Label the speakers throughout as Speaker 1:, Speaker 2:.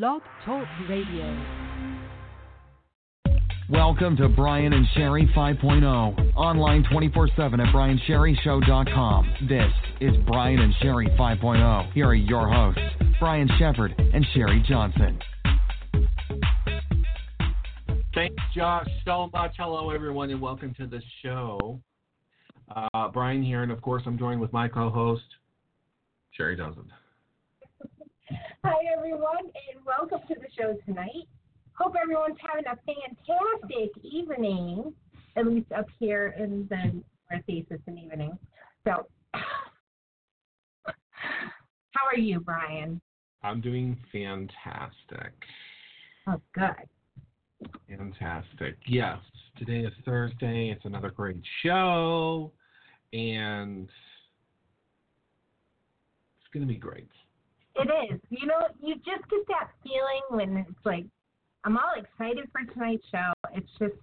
Speaker 1: Blog Talk Radio.
Speaker 2: Welcome to Brian and Sherry 5.0. Online 24 7 at BrianSherryShow.com. This is Brian and Sherry 5.0. Here are your hosts, Brian Shepard and Sherry Johnson.
Speaker 3: Thanks, Josh, so much. Hello, everyone, and welcome to the show. Uh, Brian here, and of course, I'm joined with my co host, Sherry Johnson.
Speaker 4: Hi, everyone, and welcome to the show tonight. Hope everyone's having a fantastic evening, at least up here in the Northeast, it's an evening. So, how are you, Brian?
Speaker 3: I'm doing fantastic.
Speaker 4: Oh, good.
Speaker 3: Fantastic. Yes, today is Thursday. It's another great show, and it's going to be great.
Speaker 4: It is. You know, you just get that feeling when it's like, I'm all excited for tonight's show. It's just,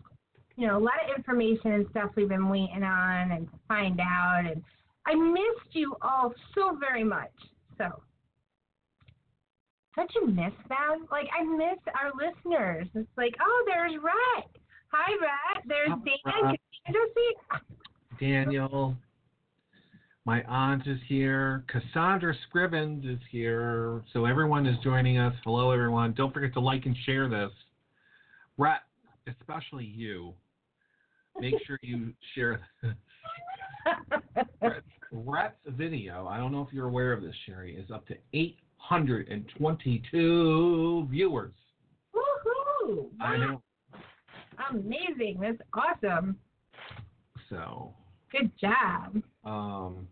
Speaker 4: you know, a lot of information and stuff we've been waiting on and to find out. And I missed you all so very much. So, don't you miss them? Like, I miss our listeners. It's like, oh, there's Rhett. Hi, Rhett. There's Dan.
Speaker 3: Rhett.
Speaker 4: Can you see?
Speaker 3: Daniel, my aunt is here. Cassandra Scrivens is here. So everyone is joining us. Hello, everyone. Don't forget to like and share this. Rhett, especially you, make sure you share this. Rhett's video, I don't know if you're aware of this, Sherry, is up to 822 viewers.
Speaker 4: Woohoo!
Speaker 3: I know.
Speaker 4: Amazing. That's awesome.
Speaker 3: So,
Speaker 4: Good job.
Speaker 3: Um,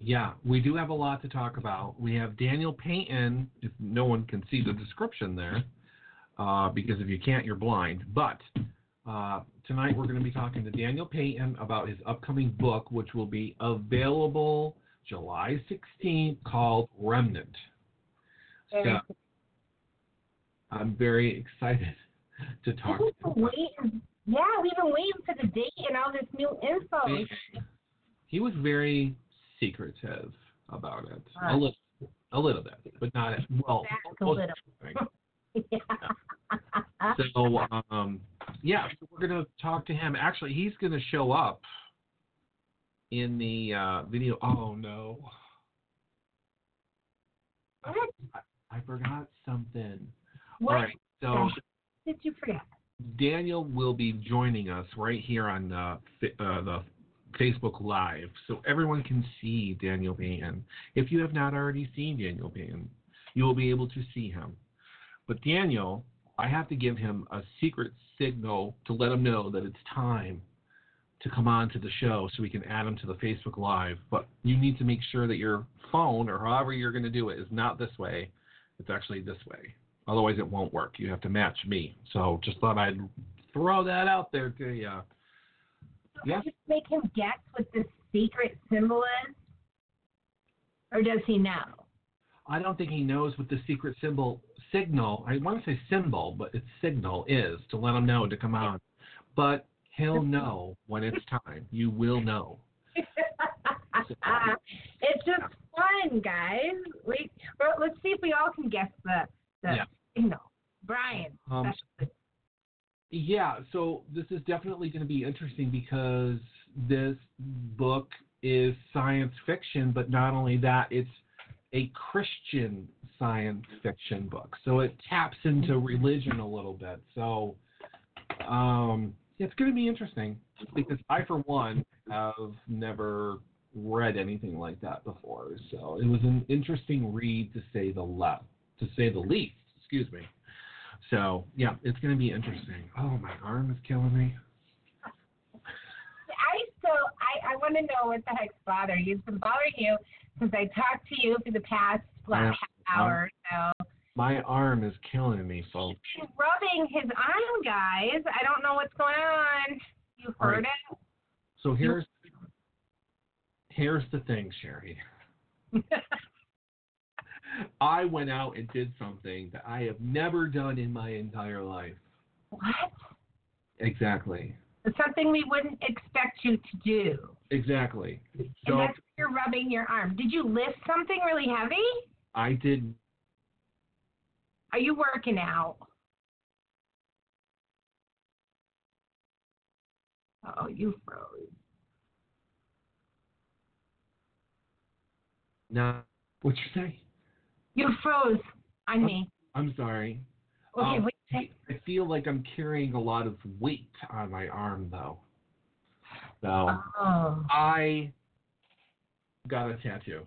Speaker 3: yeah, we do have a lot to talk about. We have Daniel Peyton, if no one can see the description there, uh, because if you can't, you're blind. But uh, tonight we're going to be talking to Daniel Peyton about his upcoming book, which will be available July 16th, called Remnant. So, I'm very excited to talk
Speaker 4: We've
Speaker 3: to.
Speaker 4: Yeah, we've been waiting for the date and all this new info.
Speaker 3: He was very secretive about it. A little, a little bit, but not as well.
Speaker 4: Back a little. yeah.
Speaker 3: So, um, yeah, so we're gonna talk to him. Actually, he's gonna show up in the uh, video. Oh no, I, I forgot something.
Speaker 4: What
Speaker 3: All right, so.
Speaker 4: did you forget?
Speaker 3: Daniel will be joining us right here on uh, fi- uh, the Facebook Live, so everyone can see Daniel Peyton. If you have not already seen Daniel Peyton, you will be able to see him. But Daniel, I have to give him a secret signal to let him know that it's time to come on to the show so we can add him to the Facebook Live. But you need to make sure that your phone or however you're going to do it is not this way. It's actually this way. Otherwise, it won't work. You have to match me. So just thought I'd throw that out there to you. Yeah.
Speaker 4: Just make him guess what the secret symbol is? Or does he know?
Speaker 3: I don't think he knows what the secret symbol signal. I want to say symbol, but it's signal is to let him know to come on. But he'll know when it's time. You will know.
Speaker 4: it's just fun, guys. We well, let's see if we all can guess the the
Speaker 3: Yeah.
Speaker 4: know Brian.
Speaker 3: Um. Yeah, so this is definitely going to be interesting because this book is science fiction, but not only that, it's a Christian science fiction book. So it taps into religion a little bit. So um, it's going to be interesting because I, for one, have never read anything like that before. So it was an interesting read to say the le- to say the least. Excuse me. So yeah, it's going to be interesting. Oh, my arm is killing me.
Speaker 4: I still I I want to know what the heck's bothering you. It's been bothering you since I talked to you for the past
Speaker 3: Yeah.
Speaker 4: half hour or so.
Speaker 3: My arm is killing me, folks.
Speaker 4: He's been rubbing his arm, guys. I don't know what's going on. You heard
Speaker 3: right. So here's here's the thing, Sherry. I went out and did something that I have never done in my entire life.
Speaker 4: what?
Speaker 3: Exactly.
Speaker 4: Something we wouldn't expect you to do.
Speaker 3: Exactly.
Speaker 4: and
Speaker 3: So
Speaker 4: that's you're rubbing your arm. Did you lift something really heavy?
Speaker 3: I did
Speaker 4: Are you working out? Oh, you froze.
Speaker 3: not What'd you say?
Speaker 4: You froze on me.
Speaker 3: I'm sorry.
Speaker 4: Okay,
Speaker 3: Um,
Speaker 4: say?
Speaker 3: I feel like I'm carrying a lot of weight on my arm though. So
Speaker 4: Oh.
Speaker 3: I got a tattoo.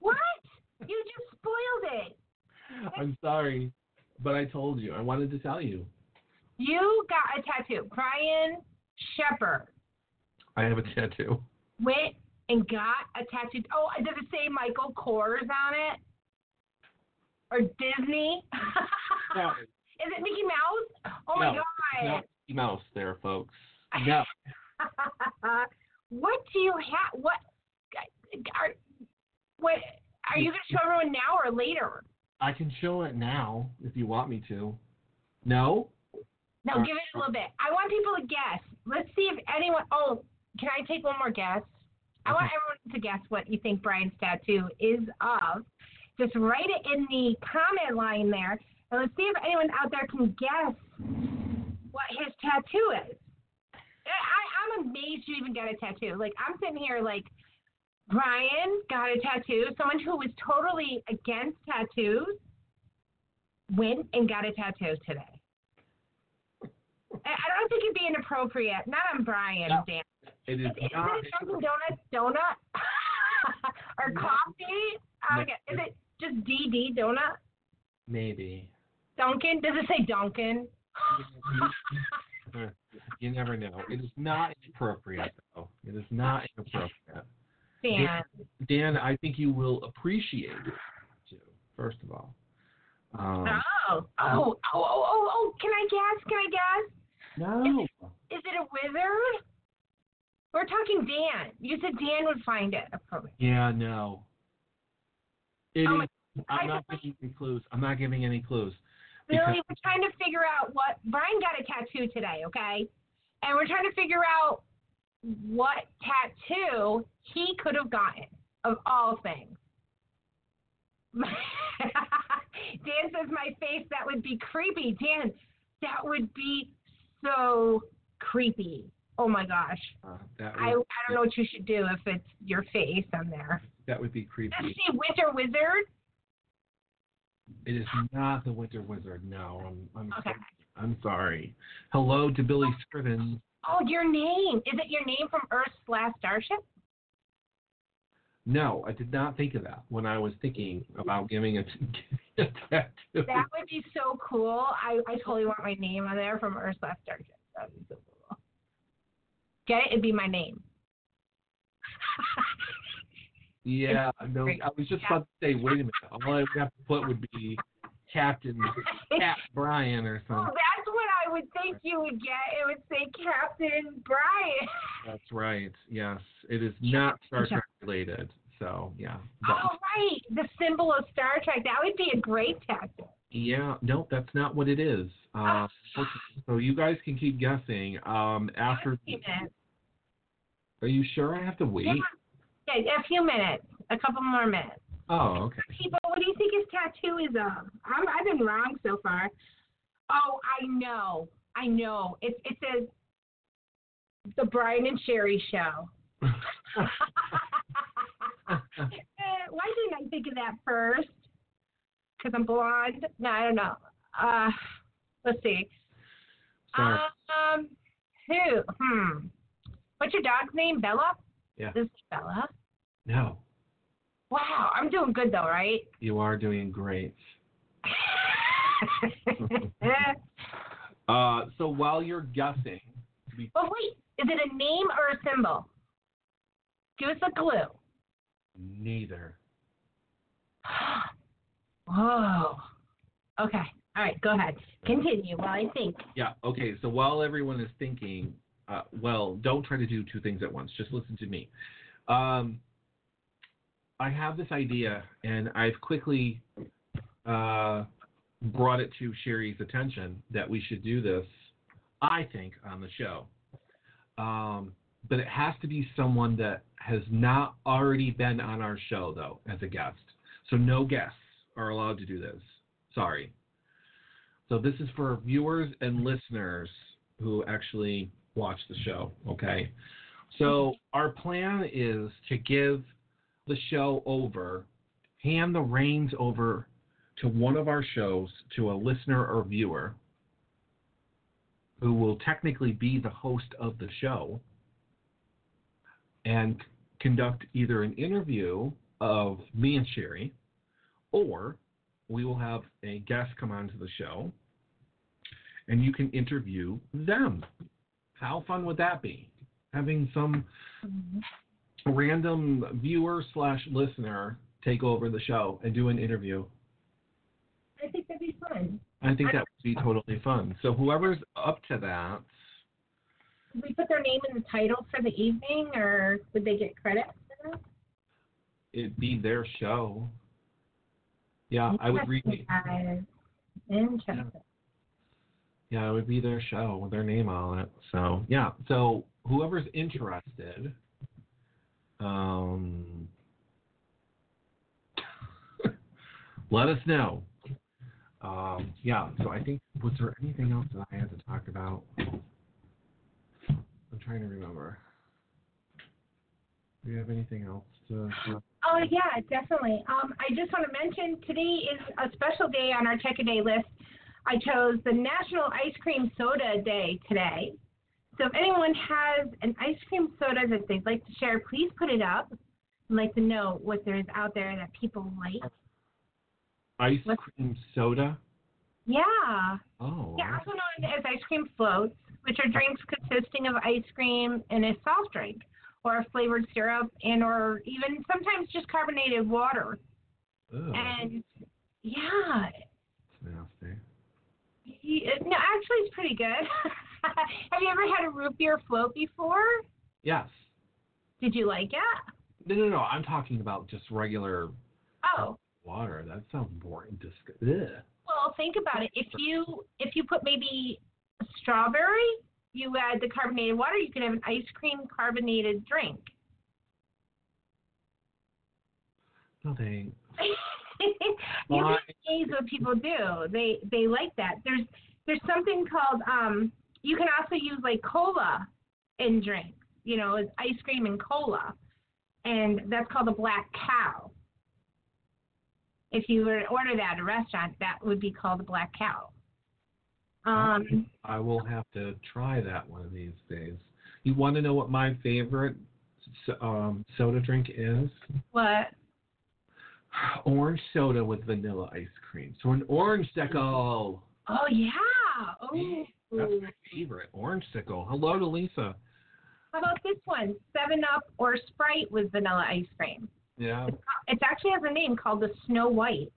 Speaker 4: What? You just spoiled it.
Speaker 3: I'm sorry, but I told you. I wanted to tell you.
Speaker 4: You got a tattoo. Brian Shepard
Speaker 3: I have a tattoo.
Speaker 4: went and got a tattoo. Oh, does it say Michael Kors on it? Or Disney?
Speaker 3: No,
Speaker 4: Is it Mickey Mouse? Oh my
Speaker 3: No,
Speaker 4: god.
Speaker 3: not Mickey Mouse there, folks. No.
Speaker 4: what do you have? What? Are, what? Are you gonna show everyone now or later?
Speaker 3: I can show it now if you want me to. No?
Speaker 4: No,
Speaker 3: Uh,
Speaker 4: give it a little bit. I want people to guess. Let's see if anyone. Oh, can I take one more guess? I want everyone to guess what you think Brian's tattoo is of. Just write it in the comment line there, and let's see if anyone out there can guess what his tattoo is. I, I'm amazed you even got a tattoo. Like I'm sitting here like Brian got a tattoo. Someone who was totally against tattoos went and got a tattoo today. I don't think it'd be inappropriate. Not on Brian,
Speaker 3: No.
Speaker 4: Dan.
Speaker 3: It is
Speaker 4: Is
Speaker 3: not.
Speaker 4: it a Dunkin' Donuts donut or coffee? Uh, is it just DD donut?
Speaker 3: Maybe.
Speaker 4: Dunkin'? Does it say Dunkin'?
Speaker 3: You never know. It is not inappropriate, though. It is not inappropriate.
Speaker 4: Dan.
Speaker 3: Dan, I think you will appreciate it, too, first of all. Um,
Speaker 4: Oh. Oh, oh, oh, oh, oh, can I guess? Can I guess?
Speaker 3: no.
Speaker 4: Is it a wizard? We're talking Dan. You said Dan would find it appropriate.
Speaker 3: Yeah, no. It
Speaker 4: Oh
Speaker 3: is. I'm not giving any clues. I'm not giving any clues.
Speaker 4: Really, we're trying to figure out what Brian got a tattoo today, okay? And we're trying to figure out what tattoo he could have gotten of all things. Dan says my face that would be creepy. Dan, that would be so creepy. Oh my gosh.
Speaker 3: Uh,
Speaker 4: I, I don't know what you should do if it's your face on there.
Speaker 3: that would be creepy.
Speaker 4: Does it say Winter Wizard?
Speaker 3: It is not the Winter Wizard. No, I'm. I'm.
Speaker 4: Okay.
Speaker 3: I'm sorry. Hello to Billy Scriven.
Speaker 4: Oh, your name. Is it your name from Earth's last starship?
Speaker 3: No, I did not think of that when I was thinking about giving a, giving a tattoo.
Speaker 4: That would be so cool. I, I totally want my name on there from Earth's last starship. That would be so cool. Get it? It'd be my name.
Speaker 3: Yeah, no, I was just about to say, wait a minute. All I would have to put would be Captain Cap Brian or
Speaker 4: Oh,
Speaker 3: something.
Speaker 4: that's what I would think you would get. It would say Captain Brian.
Speaker 3: That's right. Yes, it is not Star Trek related. So yeah, but,
Speaker 4: Oh, right. The symbol of Star Trek. That would be a great tattoo.
Speaker 3: Yeah. No, that's not what it is. Uh, so you guys can keep guessing. Um, after.
Speaker 4: A few minutes.
Speaker 3: Are you sure I have to wait?
Speaker 4: Yeah. yeah, a few minutes. A couple more minutes.
Speaker 3: Oh, okay.
Speaker 4: People, what do you think his tattoo is of? I'm, I've been wrong so far. Oh, I know. I know. It, it says the Brian and Sherry show. Eh, Why didn't I think of that first? Because I'm blonde? No, I don't know. Uh, let's see.
Speaker 3: Sorry.
Speaker 4: Um, who? Hmm. What's your dog's name? Bella?
Speaker 3: Yeah.
Speaker 4: This is Bella.
Speaker 3: No,
Speaker 4: Wow, I'm doing good though, right?
Speaker 3: you are doing great. Uh, so while you're guessing, we,
Speaker 4: But wait, is it a name or a symbol? Give us a clue.
Speaker 3: neither.
Speaker 4: Oh. Okay. All right. Go ahead. Continue while I think.
Speaker 3: Yeah. Okay. So while everyone is thinking, uh, well, don't try to do two things at once. Just listen to me. Um, I have this idea, and I've quickly uh, brought it to Sherry's attention that we should do this. I think on the show, um, but it has to be someone that has not already been on our show though as a guest. So no guests are allowed to do this. Sorry. So this is for viewers and listeners who actually watch the show. Okay. So our plan is to give the show over, hand the reins over to one of our shows to a listener or viewer who will technically be the host of the show and conduct either an interview of me and Sherry or we will have a guest come onto the show and you can interview them. How fun would that be? Having some random viewer slash listener take over the show and do an interview.
Speaker 4: I think that'd be fun.
Speaker 3: I think that would be totally fun. So whoever's up to that,
Speaker 4: we put their name in the title for the evening, or would they get credit for that?
Speaker 3: it'd be their show. Yeah, I would read.
Speaker 4: Interesting.
Speaker 3: Yeah, it would be their show with their name on it. So yeah, so whoever's interested, um, let us know. Um, yeah, so I think was there anything else that I had to talk about? I'm trying to remember. Do you have anything else to?
Speaker 4: Oh yeah, definitely. Um, I just want to mention today is a special day on our check a day list. I chose the National Ice Cream Soda Day today. So if anyone has an ice cream soda that they'd like to share, please put it up. I'd like to know what there is out there that people like.
Speaker 3: Ice
Speaker 4: What?
Speaker 3: cream soda.
Speaker 4: Yeah.
Speaker 3: Oh.
Speaker 4: Yeah, also known as ice cream floats, which are drinks consisting of ice cream and a soft drink, or flavored syrup, and or even sometimes just carbonated water.
Speaker 3: Ugh,
Speaker 4: And yeah,
Speaker 3: that's nasty.
Speaker 4: y- no, actually, it's pretty good. Have you ever had a root beer float before?
Speaker 3: Yes.
Speaker 4: Did you like it?
Speaker 3: No, no, no. I'm talking about just regular
Speaker 4: Oh,
Speaker 3: water. That sounds boring. Disg- Ugh.
Speaker 4: well, think about it. If you if you put maybe a strawberry, you add the carbonated water, you can have an ice cream carbonated drink.
Speaker 3: No, they.
Speaker 4: you
Speaker 3: Why?
Speaker 4: can what people do. They they like that. There's there's something called um. You can also use like cola in drinks. You know, it's ice cream and cola, and that's called a black cow. If you were to order that at a restaurant, that would be called a black cow. Um,
Speaker 3: I will have to try that one of these days. You want to know what my favorite um, soda drink is?
Speaker 4: what?
Speaker 3: Orange soda with vanilla ice cream. So an orange sickle.
Speaker 4: Oh yeah. Oh.
Speaker 3: That's my favorite. Orange sickle. Hello to Lisa.
Speaker 4: How about this one? Seven Up or Sprite with vanilla ice cream.
Speaker 3: Yeah.
Speaker 4: It actually has a name called the Snow White.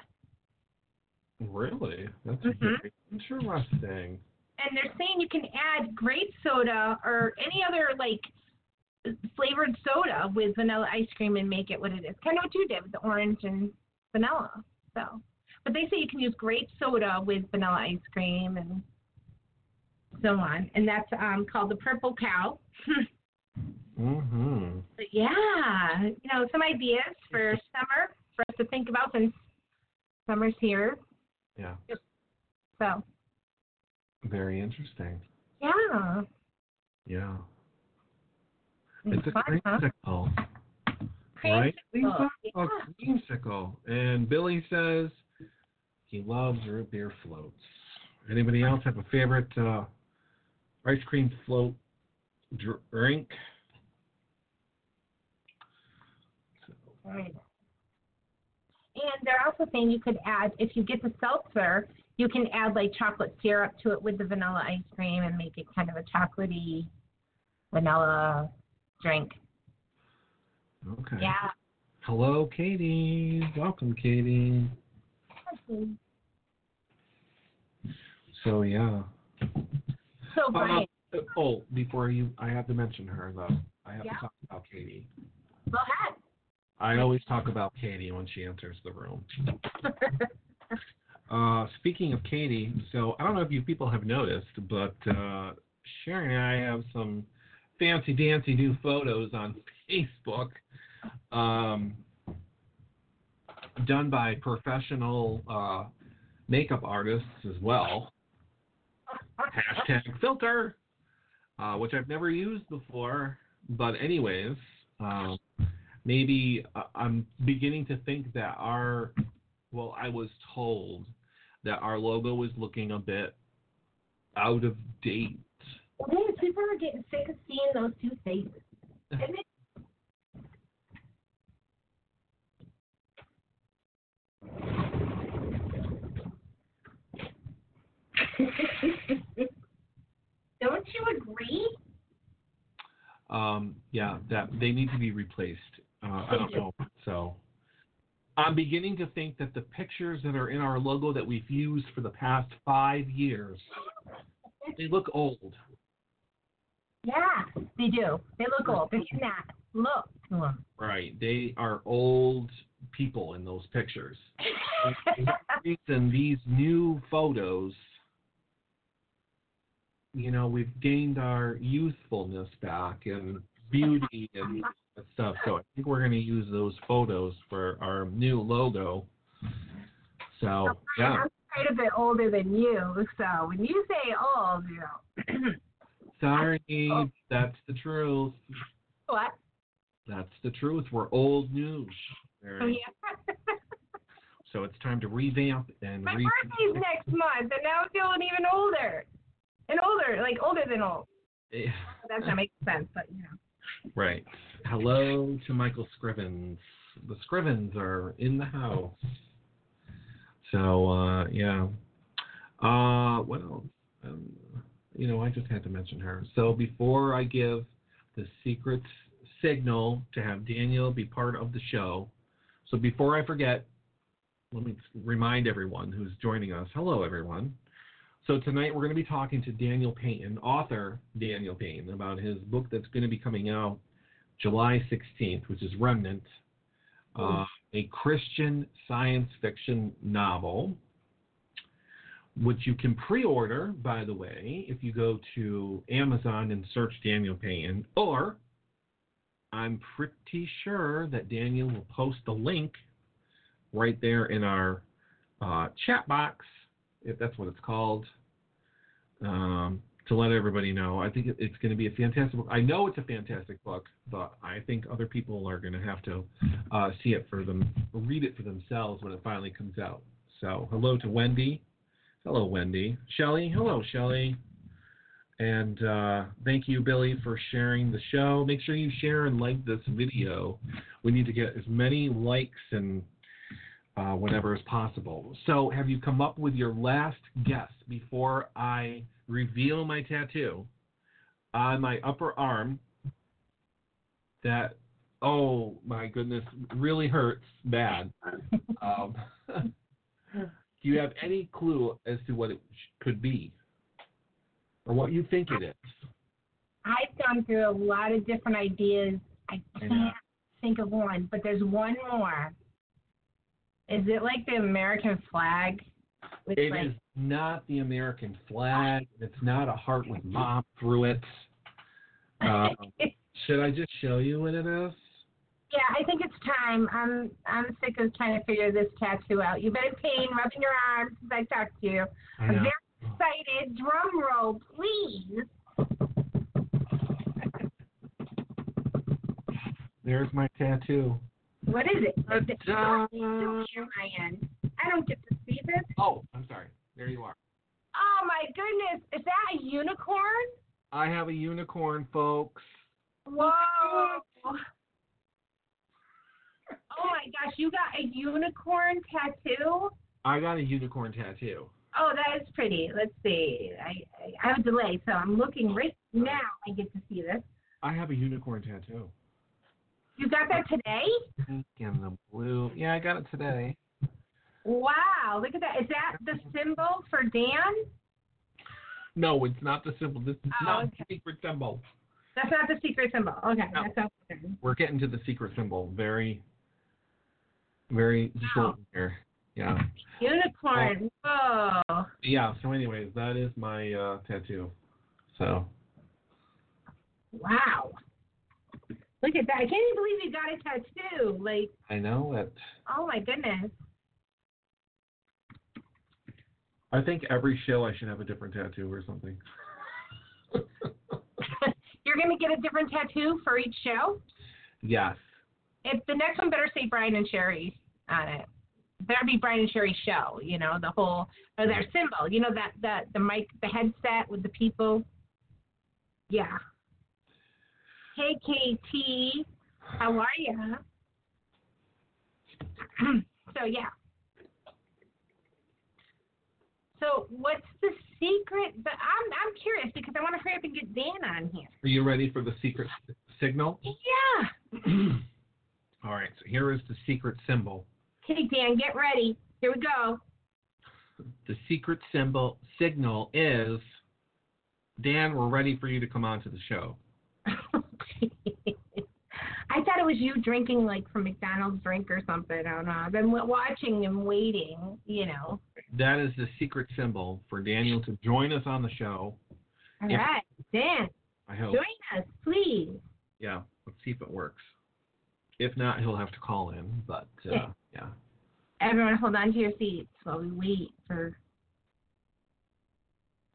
Speaker 3: Really? That's
Speaker 4: Mhm.
Speaker 3: very interesting.
Speaker 4: and they're saying you can add grape soda or any other like flavored soda with vanilla ice cream and make it what it is. Kind of what you did with the orange and vanilla. So, but they say you can use grape soda with vanilla ice cream and so on, and that's um, called the Purple Cow.
Speaker 3: Mm-hmm.
Speaker 4: But yeah, you know, some ideas for summer for us to think about since summer's here.
Speaker 3: Yeah.
Speaker 4: So,
Speaker 3: Very interesting.
Speaker 4: yeah.
Speaker 3: Yeah.
Speaker 4: It's
Speaker 3: It's a
Speaker 4: fun, huh?
Speaker 3: creamsicle. Right?
Speaker 4: Creamsicle, yeah.
Speaker 3: Creamsicle. And Billy says he loves root beer floats. Anybody else have a favorite uh, ice cream float dr- drink?
Speaker 4: Right. And they're also saying you could add, if you get the seltzer, you can add like chocolate syrup to it with the vanilla ice cream and make it kind of a chocolatey vanilla drink.
Speaker 3: Okay.
Speaker 4: Yeah.
Speaker 3: Hello, Katie. Welcome, Katie. So yeah.
Speaker 4: So Brian,
Speaker 3: Uh, oh, before you, I have to mention her though. I have
Speaker 4: Yeah.
Speaker 3: to talk about Katie.
Speaker 4: go ahead.
Speaker 3: I always talk about Katie when she enters the room. Uh, speaking of Katie, so I don't know if you people have noticed, but uh, Sharon and I have some fancy dancy new photos on Facebook, um, done by professional uh, makeup artists as well. Hashtag filter, uh, which I've never used before, but anyways, um, maybe uh, I'm beginning to think that our well, I was told that our logo was looking a bit out of date.
Speaker 4: Man, people are getting sick of seeing those two faces. Don't you agree?
Speaker 3: Um, yeah, that they need to be replaced. Uh, I don't know. So I'm beginning to think that the pictures that are in our logo that we've used for the past five years, they look old.
Speaker 4: Yeah, they do. They look old. They cannot look to them.
Speaker 3: Right. They are old people in those pictures. And for some reason, these new photos, you know, we've gained our youthfulness back and beauty and stuff. So I think we're going to use those photos for our new logo. So, yeah.
Speaker 4: I'm quite a bit older than you, so when you say old, you know.
Speaker 3: Sorry, that's the truth.
Speaker 4: what?
Speaker 3: That's the truth. We're old news.
Speaker 4: Oh, yeah.
Speaker 3: So it's time to revamp and
Speaker 4: My
Speaker 3: re-
Speaker 4: birthday's next month, and now I'm feeling even older. And older, like older than old.
Speaker 3: Eh,
Speaker 4: That's not making sense, but you know.
Speaker 3: Right. Hello to Michael Scrivens. The Scrivens are in the house. So uh, yeah. Uh, else? Um, you know, I just had to mention her. So before I give the secret signal to have Daniel be part of the show, so before I forget, let me remind everyone who's joining us. Hello, everyone. So tonight we're going to be talking to Daniel Peyton, author Daniel Peyton, about his book that's going to be coming out July 16th, which is Remnant, uh, a Christian science fiction novel, which you can pre-order, by the way, if you go to Amazon and search Daniel Peyton, or I'm pretty sure that Daniel will post the link right there in our uh, chat box, if that's what it's called, um, to let everybody know. I think it's going to be a fantastic book. I know it's a fantastic book, but I think other people are going to have to uh, see it for them, read it for themselves when it finally comes out. So, hello to Wendy. Hello, Wendy. Shelly. Hello, Shelly. And uh, thank you, Billy, for sharing the show. Make sure you share and like this video. We need to get as many likes and uh, whatever is possible. So, have you come up with your last guess before I reveal my tattoo on my upper arm? That, oh my goodness, really hurts bad. Um, do you have any clue as to what it could be? Or what you think it is?
Speaker 4: I've gone through a lot of different ideas. I
Speaker 3: I
Speaker 4: can't think of one, but there's one more. Is it like the American flag?
Speaker 3: It
Speaker 4: like,
Speaker 3: is not the American flag. It's not a heart with mom through it. Um, should I just show you what it is?
Speaker 4: Yeah, I think it's time. I'm I'm sick of trying to figure this tattoo out. You've been in pain, rubbing your arms since I talked to you. I'm very excited. Drum roll, please.
Speaker 3: There's my tattoo.
Speaker 4: What is it? Is it
Speaker 3: Ta-da.
Speaker 4: Don't show my end. I don't get to see this.
Speaker 3: Oh, I'm sorry. There you are.
Speaker 4: Oh my goodness! Is that a unicorn?
Speaker 3: I have a unicorn, folks.
Speaker 4: Whoa! Oh my gosh, you got a unicorn tattoo?
Speaker 3: I got a unicorn tattoo.
Speaker 4: Oh, that is pretty. Let's see. I, I have a delay, so I'm looking oh, right now. I get to see this.
Speaker 3: I have a unicorn tattoo.
Speaker 4: You got that today?
Speaker 3: Pink and the blue. Yeah, I got it today.
Speaker 4: Wow, look at that. Is that the symbol for Dan?
Speaker 3: No, it's not the symbol. This is
Speaker 4: Oh,
Speaker 3: not
Speaker 4: okay.
Speaker 3: the secret symbol.
Speaker 4: That's not the secret symbol. Okay,
Speaker 3: No.
Speaker 4: that's good.
Speaker 3: We're getting to the secret symbol very, very short here. Yeah.
Speaker 4: Unicorn. Whoa.
Speaker 3: Yeah. So, anyways, that is my uh, tattoo. So,
Speaker 4: Wow. Look at that. I can't even believe you got a tattoo. Like,
Speaker 3: I know it.
Speaker 4: oh my goodness.
Speaker 3: I think every show I should have a different tattoo or something.
Speaker 4: You're going to get a different tattoo for each show?
Speaker 3: yes.
Speaker 4: If the next one better say Brian and Sherry on it. Better be Brian and Sherry show, you know, the whole or their symbol. You know that that the mic the headset with the people. Yeah. Hey KT, how are ya? so yeah. So what's the secret? But I'm I'm curious because I want to hurry up and get Dan on here.
Speaker 3: Are you ready for the secret s- signal?
Speaker 4: Yeah.
Speaker 3: All right. So here is the secret symbol.
Speaker 4: Okay, Dan, get ready. Here we go.
Speaker 3: The secret symbol signal is Dan. We're ready for you to come on to the show.
Speaker 4: I thought it was you drinking like from McDonald's drink or something. I don't know. I've been watching and waiting, you know.
Speaker 3: That is the secret symbol for Daniel to join us on the show.
Speaker 4: All
Speaker 3: Yeah.
Speaker 4: right, Dan,
Speaker 3: I hope.
Speaker 4: join us, please.
Speaker 3: Yeah. Let's see if it works. If not, he'll have to call in. But uh,
Speaker 4: Yeah.
Speaker 3: yeah.
Speaker 4: Everyone, hold on to your seats while we wait for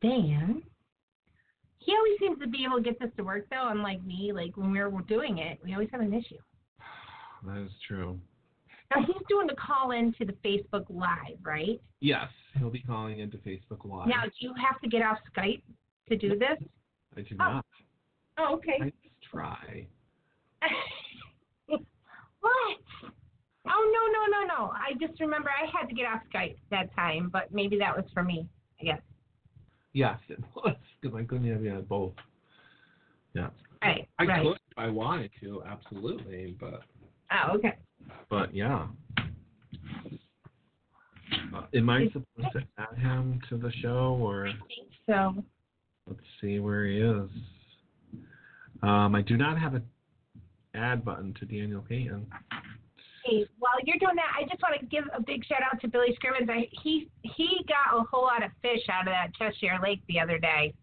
Speaker 4: Dan. He always seems to be able to get this to work, though. Unlike me, like when we were doing it, we always have an issue.
Speaker 3: That is true.
Speaker 4: Now he's doing the call in to the Facebook Live, right?
Speaker 3: Yes, he'll be calling into Facebook Live.
Speaker 4: Now, do you have to get off Skype to do this?
Speaker 3: I do
Speaker 4: Oh.
Speaker 3: not.
Speaker 4: Oh, okay.
Speaker 3: I just try.
Speaker 4: what? Oh no no no no! I just remember I had to get off Skype that time, but maybe that was for me. I guess.
Speaker 3: Yes, it was because I couldn't have you both. Yeah,
Speaker 4: Right.
Speaker 3: I
Speaker 4: right.
Speaker 3: could if I wanted to, absolutely, but
Speaker 4: Oh okay.
Speaker 3: but yeah. Uh, am I supposed to add him to the show, or
Speaker 4: I think so.
Speaker 3: let's see where he is? Um, I do not have an add button to Daniel Peyton.
Speaker 4: Hey, while you're doing that, I just want to give a big shout out to Billy Scrivens. I, he he got a whole lot of fish out of that Cheshire Lake the other day.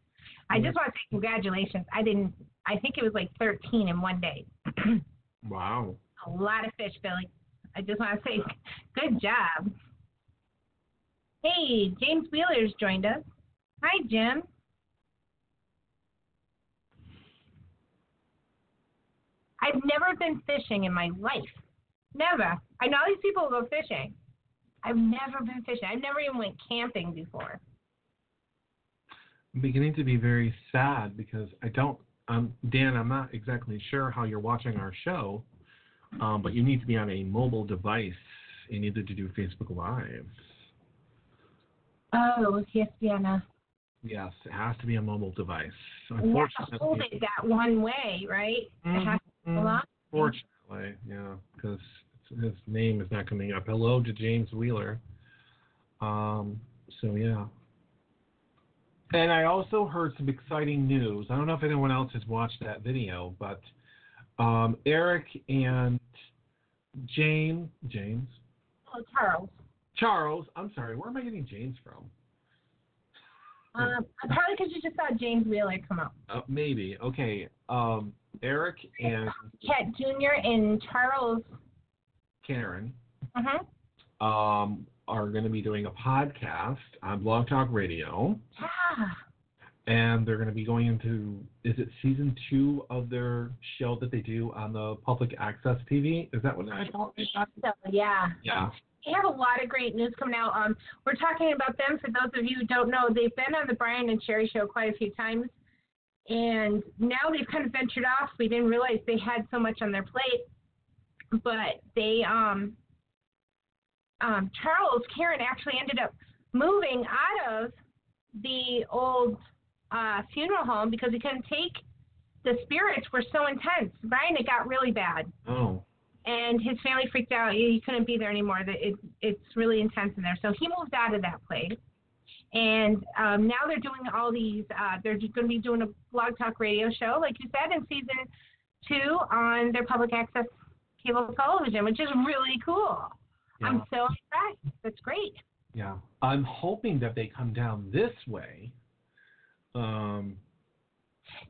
Speaker 4: I just mm. want to say congratulations. I didn't. I think it was like 13 in one day.
Speaker 3: Wow.
Speaker 4: a lot of fish, Billy. I just want to say, good job. Hey, James Wheeler's joined us. Hi, Jim. I've never been fishing in my life. Never. I know these people go fishing. I've never been fishing. I've never even went camping before.
Speaker 3: I'm beginning to be very sad because I don't. Um, Dan, I'm not exactly sure how you're watching our show, um, but you need to be on a mobile device in order to do Facebook Live.
Speaker 4: Oh, yes, Diana.
Speaker 3: Yes, it has to be a mobile device.
Speaker 4: You have to
Speaker 3: Unfortunately,
Speaker 4: hold it that one way, right? It has to
Speaker 3: Mhm.
Speaker 4: hold on.
Speaker 3: Fortunately, yeah, because his name is not coming up. Hello to James Wheeler. Um, so yeah. And I also heard some exciting news. I don't know if anyone else has watched that video, but um, Eric and Jane, James,
Speaker 4: Oh, Charles.
Speaker 3: Charles. I'm sorry, where am I getting James from?
Speaker 4: Um, probably because you just saw James Wheeler come out.
Speaker 3: Uh, maybe. Okay. Um, Eric and
Speaker 4: Cat Jr. and Charles.
Speaker 3: Karen
Speaker 4: Uh-huh.
Speaker 3: um, are going to be doing a podcast on Blog Talk Radio,
Speaker 4: Yeah.
Speaker 3: and they're going to be going into is it season two of their show that they do on the public access TV? Is that what I thought?
Speaker 4: So, yeah.
Speaker 3: Yeah.
Speaker 4: They have a lot of great news coming out. Um, we're talking about them. For those of you who don't know, they've been on the Brian and Sherry show quite a few times, and now they've kind of ventured off. We didn't realize they had so much on their plate, but they um, um, Charles Karen actually ended up moving out of the old uh, funeral home because he couldn't take the spirits were so intense. Brian, it got really bad.
Speaker 3: Oh.
Speaker 4: and his family freaked out. He couldn't be there anymore. That it, it's really intense in there. So he moved out of that place. And um, now they're doing all these. Uh, they're just going to be doing a blog talk radio show, like you said, in season two on their public access cable television, which is really cool.
Speaker 3: Yeah.
Speaker 4: I'm so impressed. That's great.
Speaker 3: Yeah, I'm hoping that they come down this way. Um,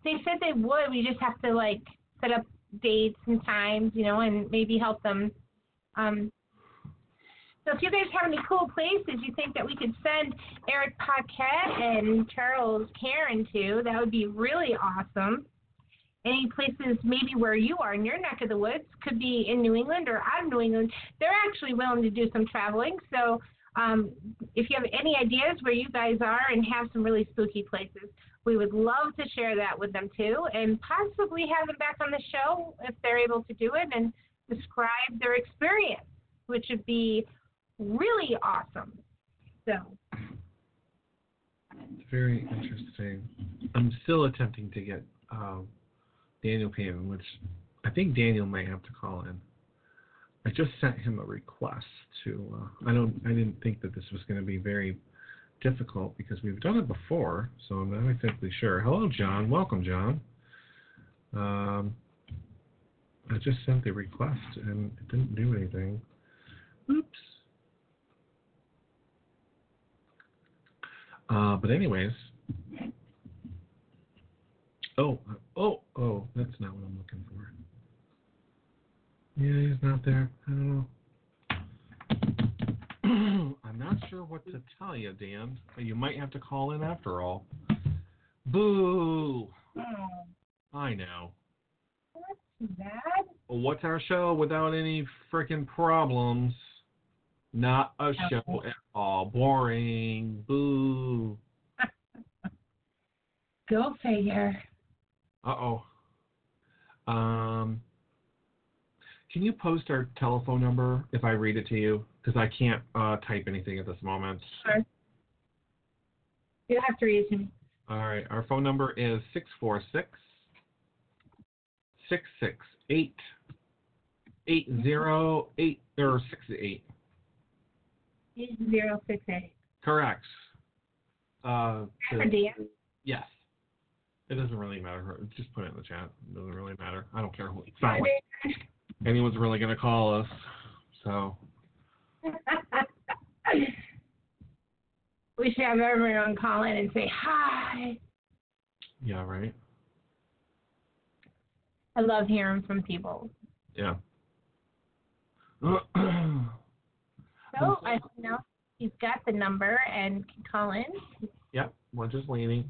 Speaker 4: They said they would. We just have to like set up dates and times, you know, and maybe help them. Um, so if you guys have any cool places you think that we could send Eric Paquette and Charles Karen to, that would be really awesome. Any places maybe where you are in your neck of the woods could be in New England or out of New England. They're actually willing to do some traveling. So um, if you have any ideas where you guys are and have some really spooky places, we would love to share that with them too, and possibly have them back on the show if they're able to do it and describe their experience, which would be really awesome. So,
Speaker 3: very interesting. I'm still attempting to get um, Daniel Payne, which I think Daniel might have to call in. I just sent him a request to. Uh, I don't. I didn't think that this was going to be very difficult because we've done it before, so I'm not exactly sure. Hello, John. Welcome, John. Um, I just sent the request and it didn't do anything. Oops. Uh, but anyways. Oh, oh, oh, that's not what I'm looking for. Yeah, he's not there. I don't know. I'm not sure what to tell you, Dan. You might have to call in after all. Boo! I know.
Speaker 4: too bad.
Speaker 3: What's our show without any freaking problems? Not a show at all. Boring. Boo.
Speaker 4: Go figure.
Speaker 3: Uh oh. Um, can you post our telephone number if I read it to you? Because I can't uh, type anything at this moment.
Speaker 4: Sure. You have to read it to me.
Speaker 3: All right. Our phone number is 646 668 808 or 68.
Speaker 4: Zero six eight.
Speaker 3: Correct. Uh, to- yes. It doesn't really matter. Just put it in the chat. It doesn't really matter. I don't care who. It's not like anyone's really going to call us. So,
Speaker 4: we should have everyone call in and say hi.
Speaker 3: yeah, right?
Speaker 4: I love hearing from people.
Speaker 3: Yeah.
Speaker 4: So I know he's got the number and can call in.
Speaker 3: Yep, we're just waiting.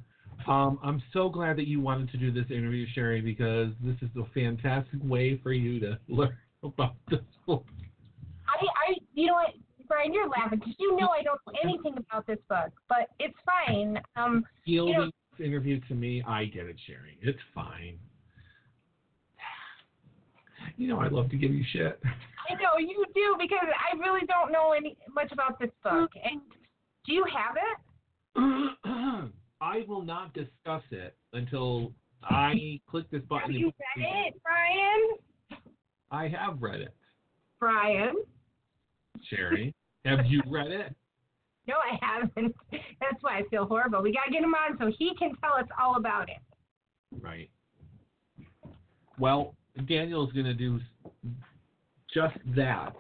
Speaker 3: Um, I'm so glad that you wanted to do this interview, Sherry, because this is a fantastic way for you to learn about this book.
Speaker 4: I, I, you know what, Brian, you're laughing because you know I don't know anything about this book, but it's fine. Um, you know,
Speaker 3: this interview to me, I get it, Sherry. It's fine. You know I love to give you shit.
Speaker 4: I know you do because I really don't know any much about this book. And do you have it?
Speaker 3: I will not discuss it until I click this button.
Speaker 4: Have you read it, Brian?
Speaker 3: I have read it,
Speaker 4: Brian?
Speaker 3: Sherry. have you read it?
Speaker 4: No, I haven't. That's why I feel horrible. We gotta get him on so he can tell us all about it.
Speaker 3: Right. Well, Daniel's going to do just that.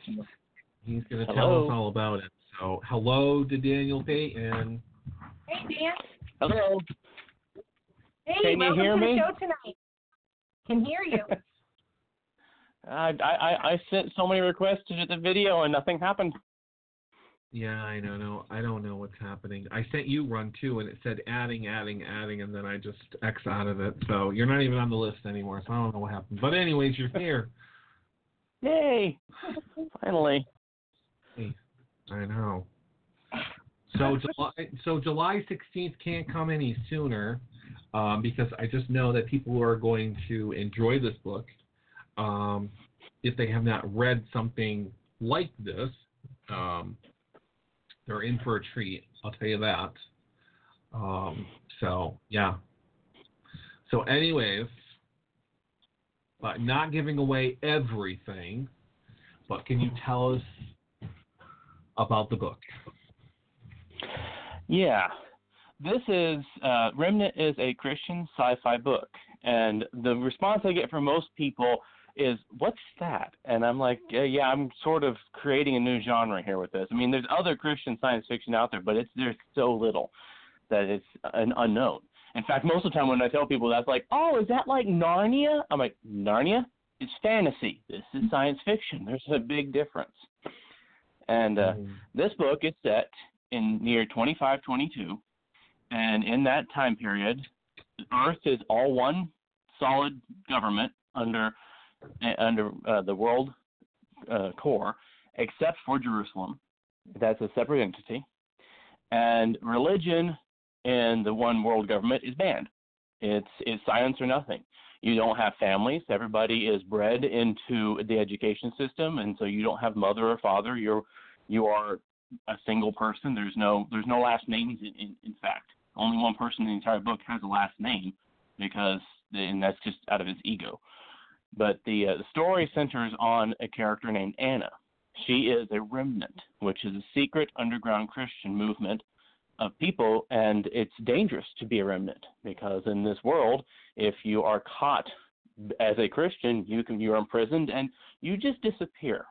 Speaker 3: He's going to tell us all about it. So, hello to Daniel Peyton.
Speaker 4: Hey, Dan.
Speaker 5: Hello.
Speaker 4: Hey,
Speaker 5: Can you
Speaker 4: welcome
Speaker 5: hear
Speaker 4: to
Speaker 5: me?
Speaker 4: the show tonight. Can hear you.
Speaker 5: I, I I sent so many requests to do the video and nothing happened.
Speaker 3: Yeah, I don't know. I don't know what's happening. I sent you one too, and it said adding, adding, adding, and then I just X out of it. So you're not even on the list anymore. So I don't know what happened. But anyways, you're here.
Speaker 5: Yay! Finally.
Speaker 3: Hey, I know. So July, so July 16th can't come any sooner um, because I just know that people are going to enjoy this book um, if they have not read something like this. Um, they're in for a treat. I'll tell you that. Um, so yeah. So anyways, but not giving away everything. but can you tell us about the book?
Speaker 5: Yeah. This is uh, Remnant is a Christian sci-fi book, and the response I get from most people is, "What's that?" And I'm like, yeah, "Yeah, I'm sort of creating a new genre here with this. I mean, there's other Christian science fiction out there, but it's there's so little that it's an unknown. In fact, most of the time when I tell people that's like, "Oh, is that like Narnia?" I'm like, "Narnia? It's fantasy. This is science fiction. There's a big difference." And uh,
Speaker 3: Mm-hmm.
Speaker 5: this book is set in near 2522, and in that time period, Earth is all one solid government under under uh, the world uh, core, except for Jerusalem. That's a separate entity, and religion in the one world government is banned. It's it's science or nothing. You don't have families. Everybody is bred into the education system, and so you don't have mother or father. You're you are a single person. There's no there's no last names. In, in, in fact, only one person in the entire book has a last name because and that's just out of his ego. But the uh, the story centers on a character named Anna. She is a remnant, which is a secret underground Christian movement of people, and it's dangerous to be a remnant because in this world, if you are caught as a Christian, you can you are imprisoned and you just disappear.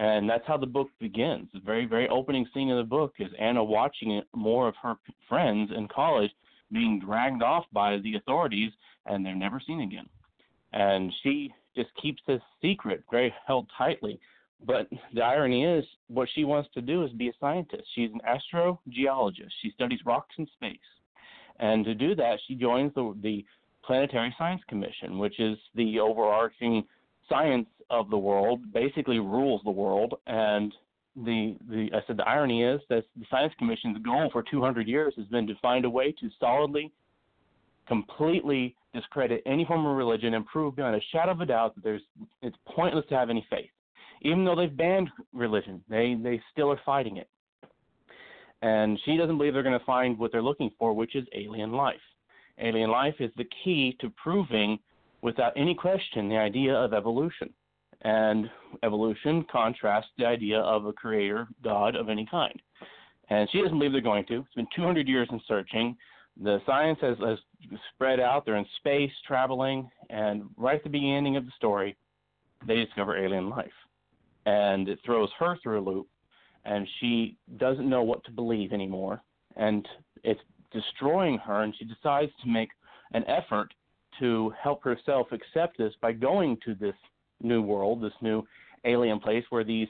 Speaker 5: And that's how the book begins. The very, very opening scene of the book is Anna watching more of her friends in college being dragged off by the authorities, and they're never seen again. And she just keeps this secret very held tightly. But the irony is, what she wants to do is be a scientist. She's an astrogeologist. She studies rocks in space. And to do that, she joins the, the Planetary Science Commission, which is the overarching science of the world, basically rules the world. And the, the I said the irony is that the Science Commission's goal for 200 years has been to find a way to solidly, completely discredit any form of religion and prove beyond a shadow of a doubt that there's it's pointless to have any faith. Even though they've banned religion, they they still are fighting it. And she doesn't believe they're going to find what they're looking for, which is alien life. Alien life is the key to proving, without any question, the idea of evolution. And evolution contrasts the idea of a creator, God of any kind. And she doesn't believe they're going to. It's been 200 years in searching. The science has, has spread out. They're in space, traveling, and right at the beginning of the story, they discover alien life. And it throws her through a loop, and she doesn't know what to believe anymore. And it's destroying her, and she decides to make an effort to help herself accept this by going to this new world, this new alien place where these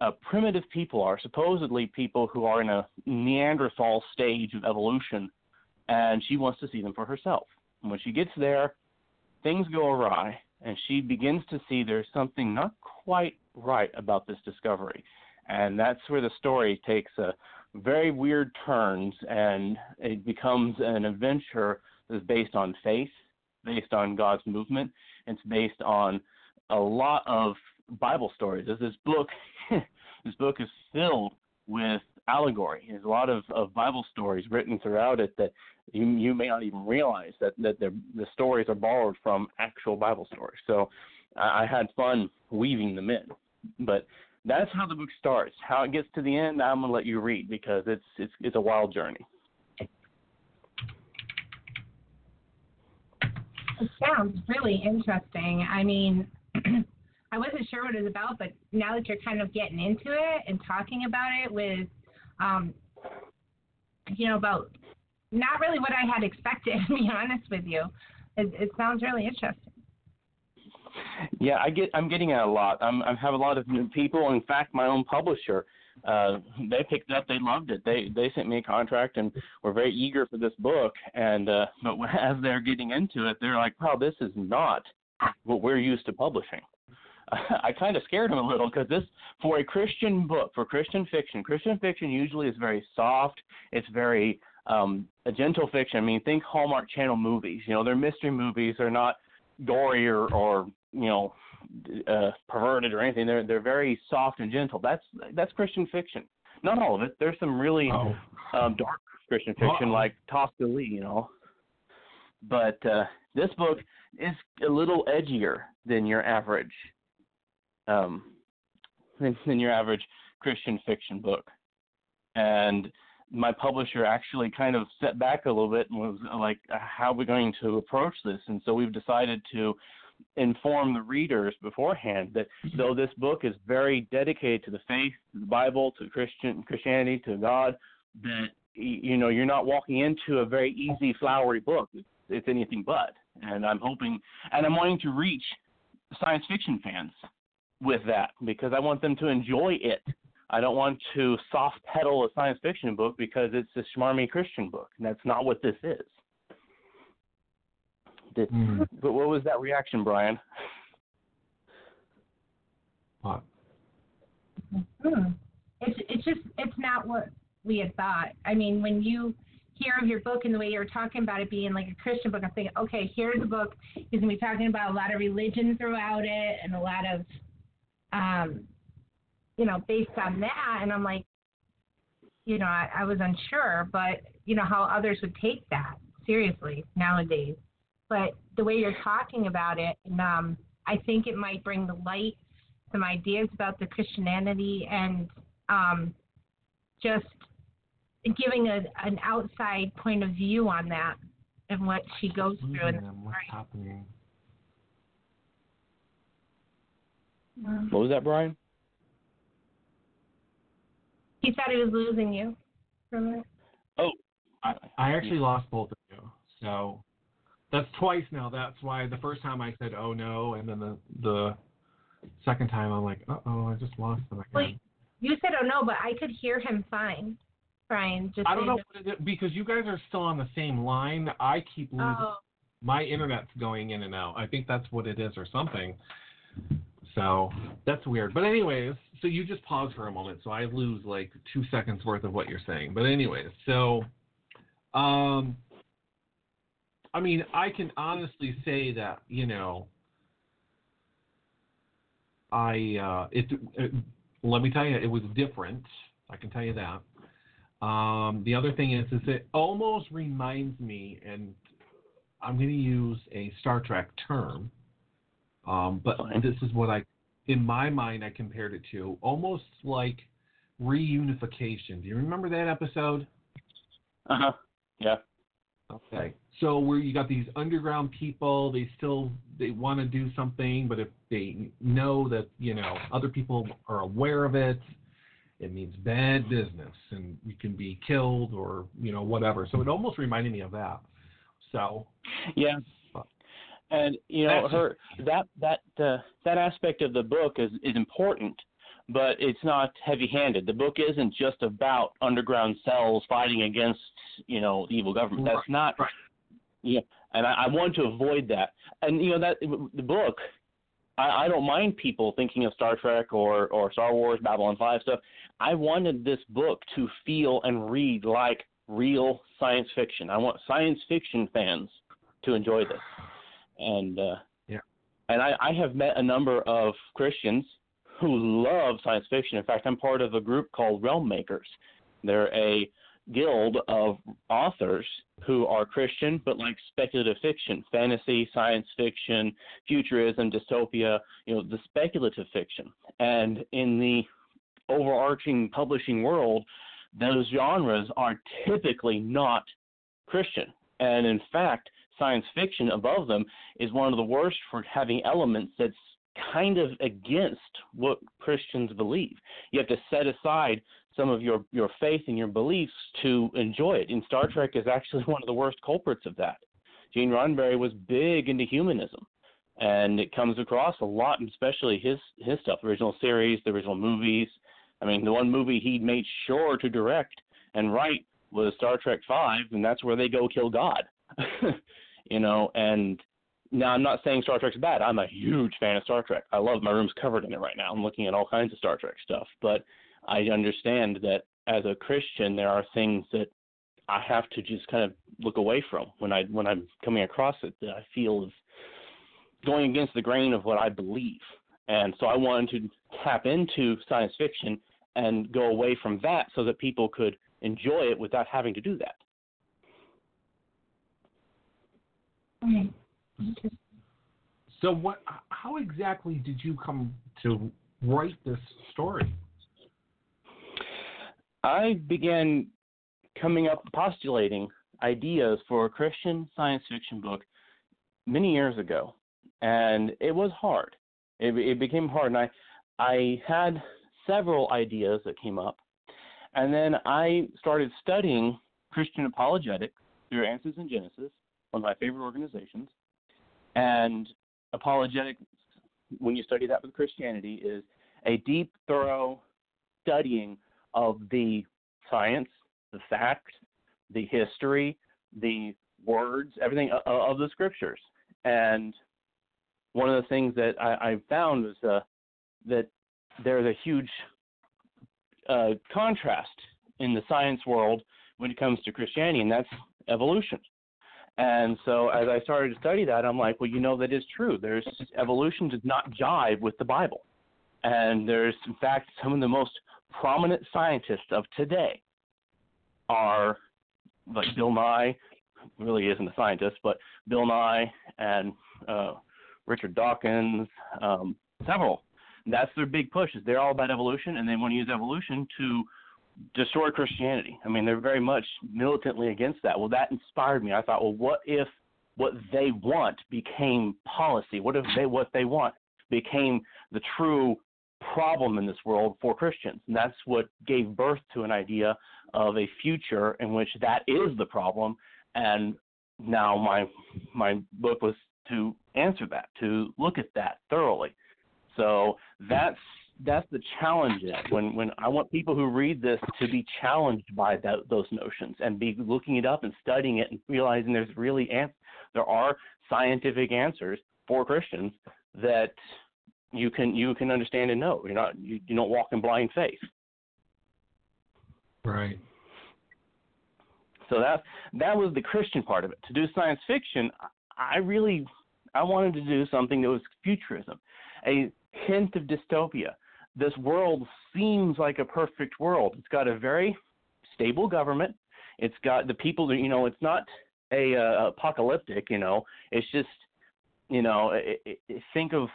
Speaker 5: uh, primitive people are, supposedly people who are in a Neanderthal stage of evolution, and she wants to see them for herself. And when she gets there, things go awry, and she begins to see there's something not quite right about this discovery. And that's where the story takes a very weird turns, and it becomes an adventure that's based on faith, based on God's movement. It's based on a lot of Bible stories. This book, this book is filled with allegory. There's a lot of, of Bible stories written throughout it that you you may not even realize that that the stories are borrowed from actual Bible stories. So I, I had fun weaving them in, but that's how the book starts. How it gets to the end, I'm gonna let you read because it's it's it's a wild journey.
Speaker 4: It sounds really interesting. I mean, I wasn't sure what it was about, but now that you're kind of getting into it and talking about it with, um, you know, about not really what I had expected, to be honest with you, it, it sounds really interesting.
Speaker 5: Yeah, I get I'm getting it a lot. I'm I have a lot of new people. In fact, my own publisher, uh, they picked it up. They loved it. They they sent me a contract and were very eager for this book. And uh, but as they're getting into it, they're like, "Wow, this is not what we're used to publishing." I kind of scared them a little because this, for a Christian book, for Christian fiction, Christian fiction usually is very soft. It's very um, a gentle fiction. I mean, think Hallmark Channel movies. You know, they're mystery movies. They're not gory or, or you know, uh, perverted or anything. They're they're very soft and gentle. That's that's Christian fiction. Not all of it. There's some really
Speaker 3: Oh.
Speaker 5: um, dark Christian fiction
Speaker 3: Uh-oh.
Speaker 5: like Tosca Lee, you know. But uh, this book is a little edgier than your average um, than, than your average Christian fiction book. And my publisher actually kind of set back a little bit and was like, "How are we going to approach this?" And so we've decided to inform the readers beforehand that mm-hmm. though this book is very dedicated to the faith, to the Bible, to Christian Christianity, to God, that you know you're not walking into a very easy, flowery book. It's, it's anything but. And I'm hoping, and I'm wanting to reach science fiction fans with that because I want them to enjoy it. I don't want to soft pedal a science fiction book because it's a schmarmy Christian book. And that's not what this is. Did,
Speaker 3: Mm.
Speaker 5: But what was that reaction, Brian?
Speaker 3: What?
Speaker 4: Hmm. It's it's just it's not what we had thought. I mean, when you hear of your book and the way you were talking about it being like a Christian book, I'm thinking, okay, here's a book. He's gonna be talking about a lot of religion throughout it and a lot of, um, you know, based on that. And I'm like, you know, I, I was unsure, but you know how others would take that seriously nowadays. But the way you're talking about it, and um, I think it might bring the light some ideas about the Christianity and um, just giving a, an outside point of view on that and what she goes through. And
Speaker 3: them. What's happening?
Speaker 5: What was that, Brian?
Speaker 4: he said he was losing you. for a minute.
Speaker 5: Oh,
Speaker 3: I, I actually lost both of you. So that's twice now. That's why the first time I said, "Oh no," and then the the second time I'm like, "Uh oh, I just lost them again."
Speaker 4: Wait, you said oh no, but I could hear him fine, Brian. Just
Speaker 3: I don't know what it is, because you guys are still on the same line. I keep losing.
Speaker 4: Oh,
Speaker 3: My internet's going in and out. I think that's what it is or something. So that's weird. But anyways, so you just pause for a moment, so I lose like two seconds worth of what you're saying. But anyways, so um, I mean, I can honestly say that you know, I uh, it, it let me tell you, it was different. I can tell you that. Um, the other thing is, is it almost reminds me, and I'm going to use a Star Trek term, um, but
Speaker 5: Fine.
Speaker 3: this is what I, in my mind, I compared it to almost like reunification. Do you remember that episode?
Speaker 5: Uh huh. Yeah.
Speaker 3: Okay. So where you got these underground people, they still they want to do something, but if they know that you know other people are aware of it, it means bad business, and you can be killed or you know whatever. So it almost reminded me of that. So
Speaker 5: Yeah. And you know her that that uh, that aspect of the book is is important, but it's not heavy-handed. The book isn't just about underground cells fighting against you know the evil government. That's not.
Speaker 3: right.
Speaker 5: Yeah, and I, I want to avoid that. And you know that the book, I, I don't mind people thinking of Star Trek or or Star Wars, Babylon Five stuff. I wanted this book to feel and read like real science fiction. I want science fiction fans to enjoy this. And uh,
Speaker 3: Yeah.
Speaker 5: and I, I have met a number of Christians who love science fiction. In fact, I'm part of a group called Realm Makers. They're a guild of authors who are Christian but like speculative fiction, fantasy, science fiction, futurism, dystopia, you know, the speculative fiction. And in the overarching publishing world, those genres are typically not Christian. And in fact, science fiction above them is one of the worst for having elements that's kind of against what Christians believe. You have to set aside some of your, your faith and your beliefs to enjoy it. And Star Trek is actually one of the worst culprits of that. Gene Roddenberry was big into humanism. And it comes across a lot, especially his his stuff, the original series, the original movies. I mean, the one movie he made sure to direct and write was Star Trek Five, and that's where they go kill God. you know, and now I'm not saying Star Trek's bad. I'm a huge fan of Star Trek. I love my room's covered in it right now. I'm looking at all kinds of Star Trek stuff, but I understand that as a Christian, there are things that I have to just kind of look away from when I when I'm coming across it that I feel is going against the grain of what I believe. And so I wanted to tap into science fiction and go away from that so that people could enjoy it without having to do that.
Speaker 4: Okay.
Speaker 3: so what? How exactly did you come to write this story?
Speaker 5: I began coming up postulating ideas for a Christian science fiction book many years ago, and it was hard. It, it became hard, and I I had several ideas that came up, and then I started studying Christian apologetics through Answers in Genesis, one of my favorite organizations, and apologetics. When you study that with Christianity, is a deep, thorough studying of the science, the facts, the history, the words, everything of the scriptures. And one of the things that I, I found was uh, that there's a huge uh, contrast in the science world when it comes to Christianity, and that's evolution. And so as I started to study that, I'm like, well, you know, that is true. There's evolution does not jive with the Bible. And there's, in fact, some of the most prominent scientists of today are like Bill Nye, really isn't a scientist, but Bill Nye and uh, Richard Dawkins, um, several. That's their big push. Is they're all about evolution, and they want to use evolution to destroy Christianity. I mean, they're very much militantly against that. Well, that inspired me. I thought, well, what if what they want became policy? What if they what they want became the true problem in this world for Christians? And that's what gave birth to an idea of a future in which that is the problem. And now my my book was to answer that, to look at that thoroughly. So that's that's the challenge it. When when I want people who read this to be challenged by that, those notions and be looking it up and studying it and realizing there's really an- there are scientific answers for Christians that you can you can understand and know. You're not you, you don't walk in blind faith.
Speaker 3: Right.
Speaker 5: So that that was the Christian part of it. To do science fiction, I really I wanted to do something that was futurism, a hint of dystopia. This world seems like a perfect world. It's got a very stable government. It's got the people that you know. It's not a uh, apocalyptic. You know, it's just you know. It, it, think of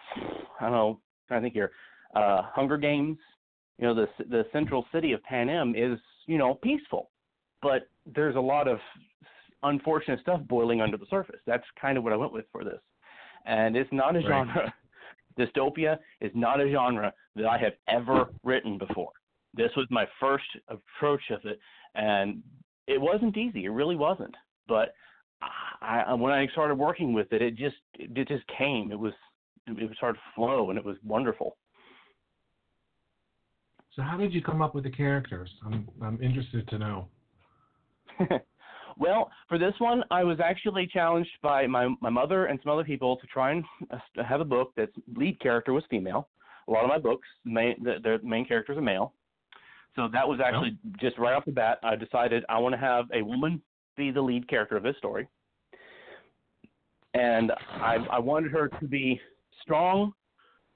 Speaker 5: I don't know. I think here, uh, Hunger Games. You know, the the central city of Panem is you know peaceful, but there's a lot of unfortunate stuff boiling under the surface. That's kind of what I went with for this. And it's not a
Speaker 3: Right.
Speaker 5: genre. Dystopia is not a genre that I have ever written before. This was my first approach of it, and it wasn't easy. It really wasn't. But I, I, when I started working with it, it just it just came. It was it started to flow, and it was wonderful.
Speaker 3: So how did you come up with the characters? I'm I'm interested to know.
Speaker 5: well, for this one, I was actually challenged by my my mother and some other people to try and uh, have a book that's lead character was female. A lot of my books, main, the, their main characters are male. So that was actually just right off the bat. I decided I want to have a woman be the lead character of this story, and I, I wanted her to be strong,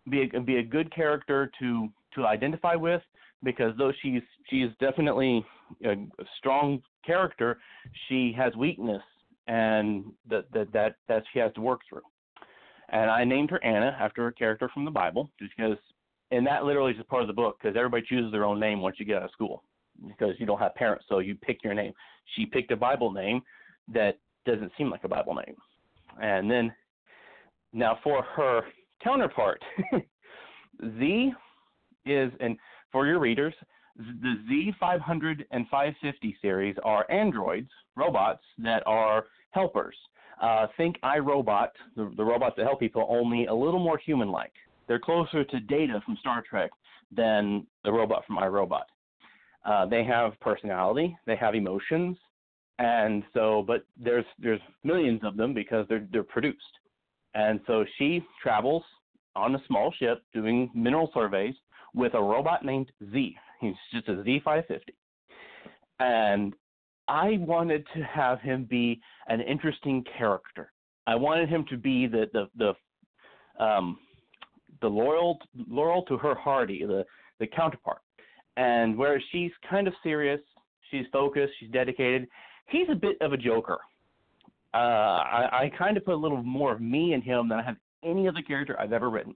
Speaker 5: be a, be a good character to to identify with, because though she's she's definitely a, a strong character, she has weakness and that that that that she has to work through. And I named her Anna after a character from the Bible, just because, and that literally is just part of the book because everybody chooses their own name once you get out of school because you don't have parents, so you pick your name. She picked a Bible name that doesn't seem like a Bible name, and then now for her counterpart, Z is and for your readers, the Z500 and 550 series are androids, robots that are helpers. Uh, think iRobot, the, the robots that help people, only a little more human like. They're closer to Data from Star Trek than the robot from iRobot. Uh, they have personality, they have emotions, and so, but there's there's millions of them because they're they're produced. And so she travels on a small ship doing mineral surveys with a robot named Z. He's just a Z550. And I wanted to have him be an interesting character. I wanted him to be the the the um, the loyal loyal to her Hardy, the the counterpart. And whereas she's kind of serious, she's focused, she's dedicated. He's a bit of a joker. Uh, I, I kind of put a little more of me in him than I have any other character I've ever written.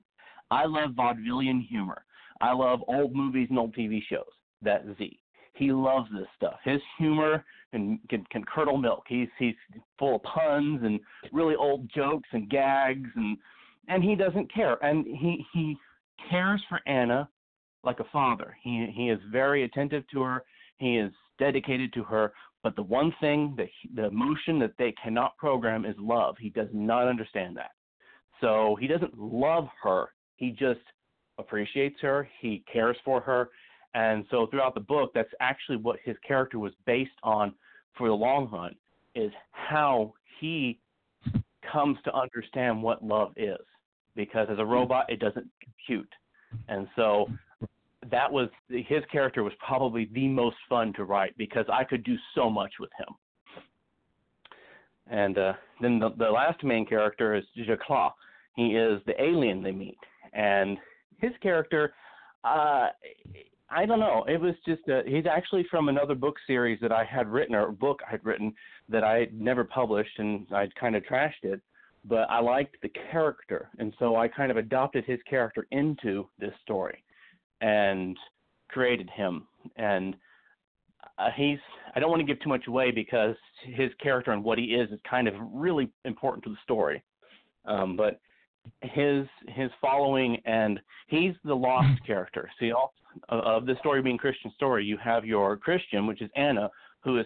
Speaker 5: I love vaudevillian humor. I love old movies and old TV shows. That's Z. He loves this stuff. His humor can, can curdle milk. He's he's full of puns and really old jokes and gags and and he doesn't care. And he he cares for Anna like a father. He he is very attentive to her. He is dedicated to her. But the one thing that he, the emotion that they cannot program is love. He does not understand that. So he doesn't love her. He just appreciates her. He cares for her. And so throughout the book, that's actually what his character was based on for the long run is how he comes to understand what love is. Because as a robot, it doesn't compute. And so that was his character was probably the most fun to write because I could do so much with him. And uh, then the, the last main character is Jacla. He is the alien they meet, and his character, uh, I don't know. It was just a, he's actually from another book series that I had written or book I'd written that I never published, and I'd kind of trashed it. But I liked the character, and so I kind of adopted his character into this story and created him. And uh, he's I don't want to give too much away because his character and what he is is kind of really important to the story. Um, but his his following and he's the lost hmm. character. See, all of the story being Christian story, you have your Christian, which is Anna, who is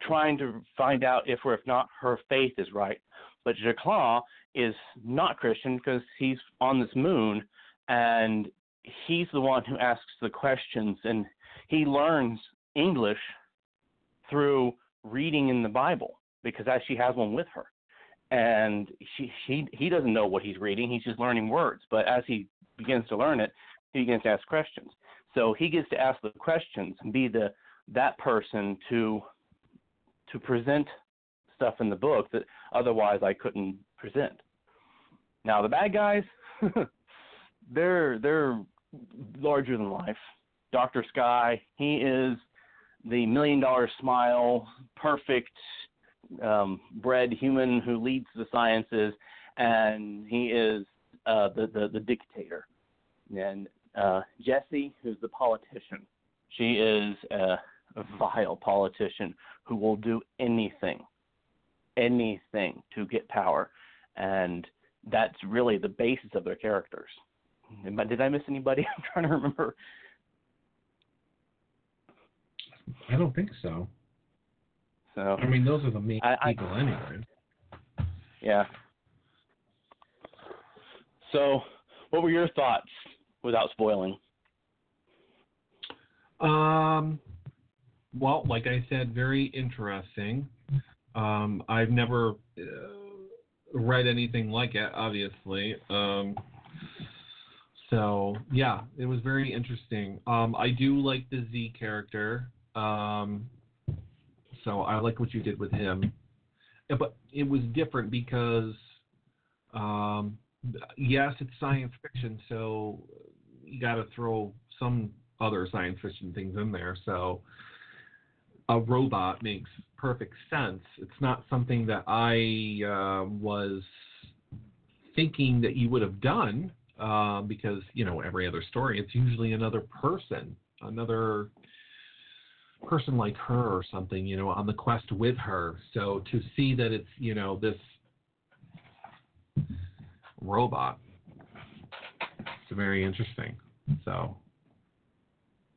Speaker 5: trying to find out if or if not her faith is right. But Jacla is not Christian because he's on this moon and he's the one who asks the questions and he learns English through reading in the Bible because as she has one with her. And she, he he doesn't know what he's reading, he's just learning words. But as he begins to learn it, he begins to ask questions. So he gets to ask the questions and be the that person to to present stuff in the book that otherwise I couldn't present. Now the bad guys, they're they're larger than life. Dr. Sky, he is the million dollar smile, perfect um, bred human who leads the sciences, and he is uh, the, the, the dictator. And uh, Jessie, who's the politician, she is a, a vile politician who will do anything, anything to get power, and that's really the basis of their characters. Did I miss anybody? I'm trying to remember.
Speaker 3: I don't think so.
Speaker 5: So
Speaker 3: I mean, those are the main
Speaker 5: I,
Speaker 3: people anyway.
Speaker 5: Yeah. So, what were your thoughts without spoiling?
Speaker 3: Um, well, like I said, very interesting. Um, I've never uh, read anything like it, obviously. Um, so yeah, it was very interesting. Um, I do like the Z character. Um, so I like what you did with him. But it was different because, um, yes, it's science fiction, so you got to throw some other science fiction things in there. So a robot makes perfect sense. It's not something that I uh, was thinking that you would have done uh, because you know every other story it's usually another person, another person like her or something, you know, on the quest with her. So to see that it's, you know, this robot, it's very interesting. So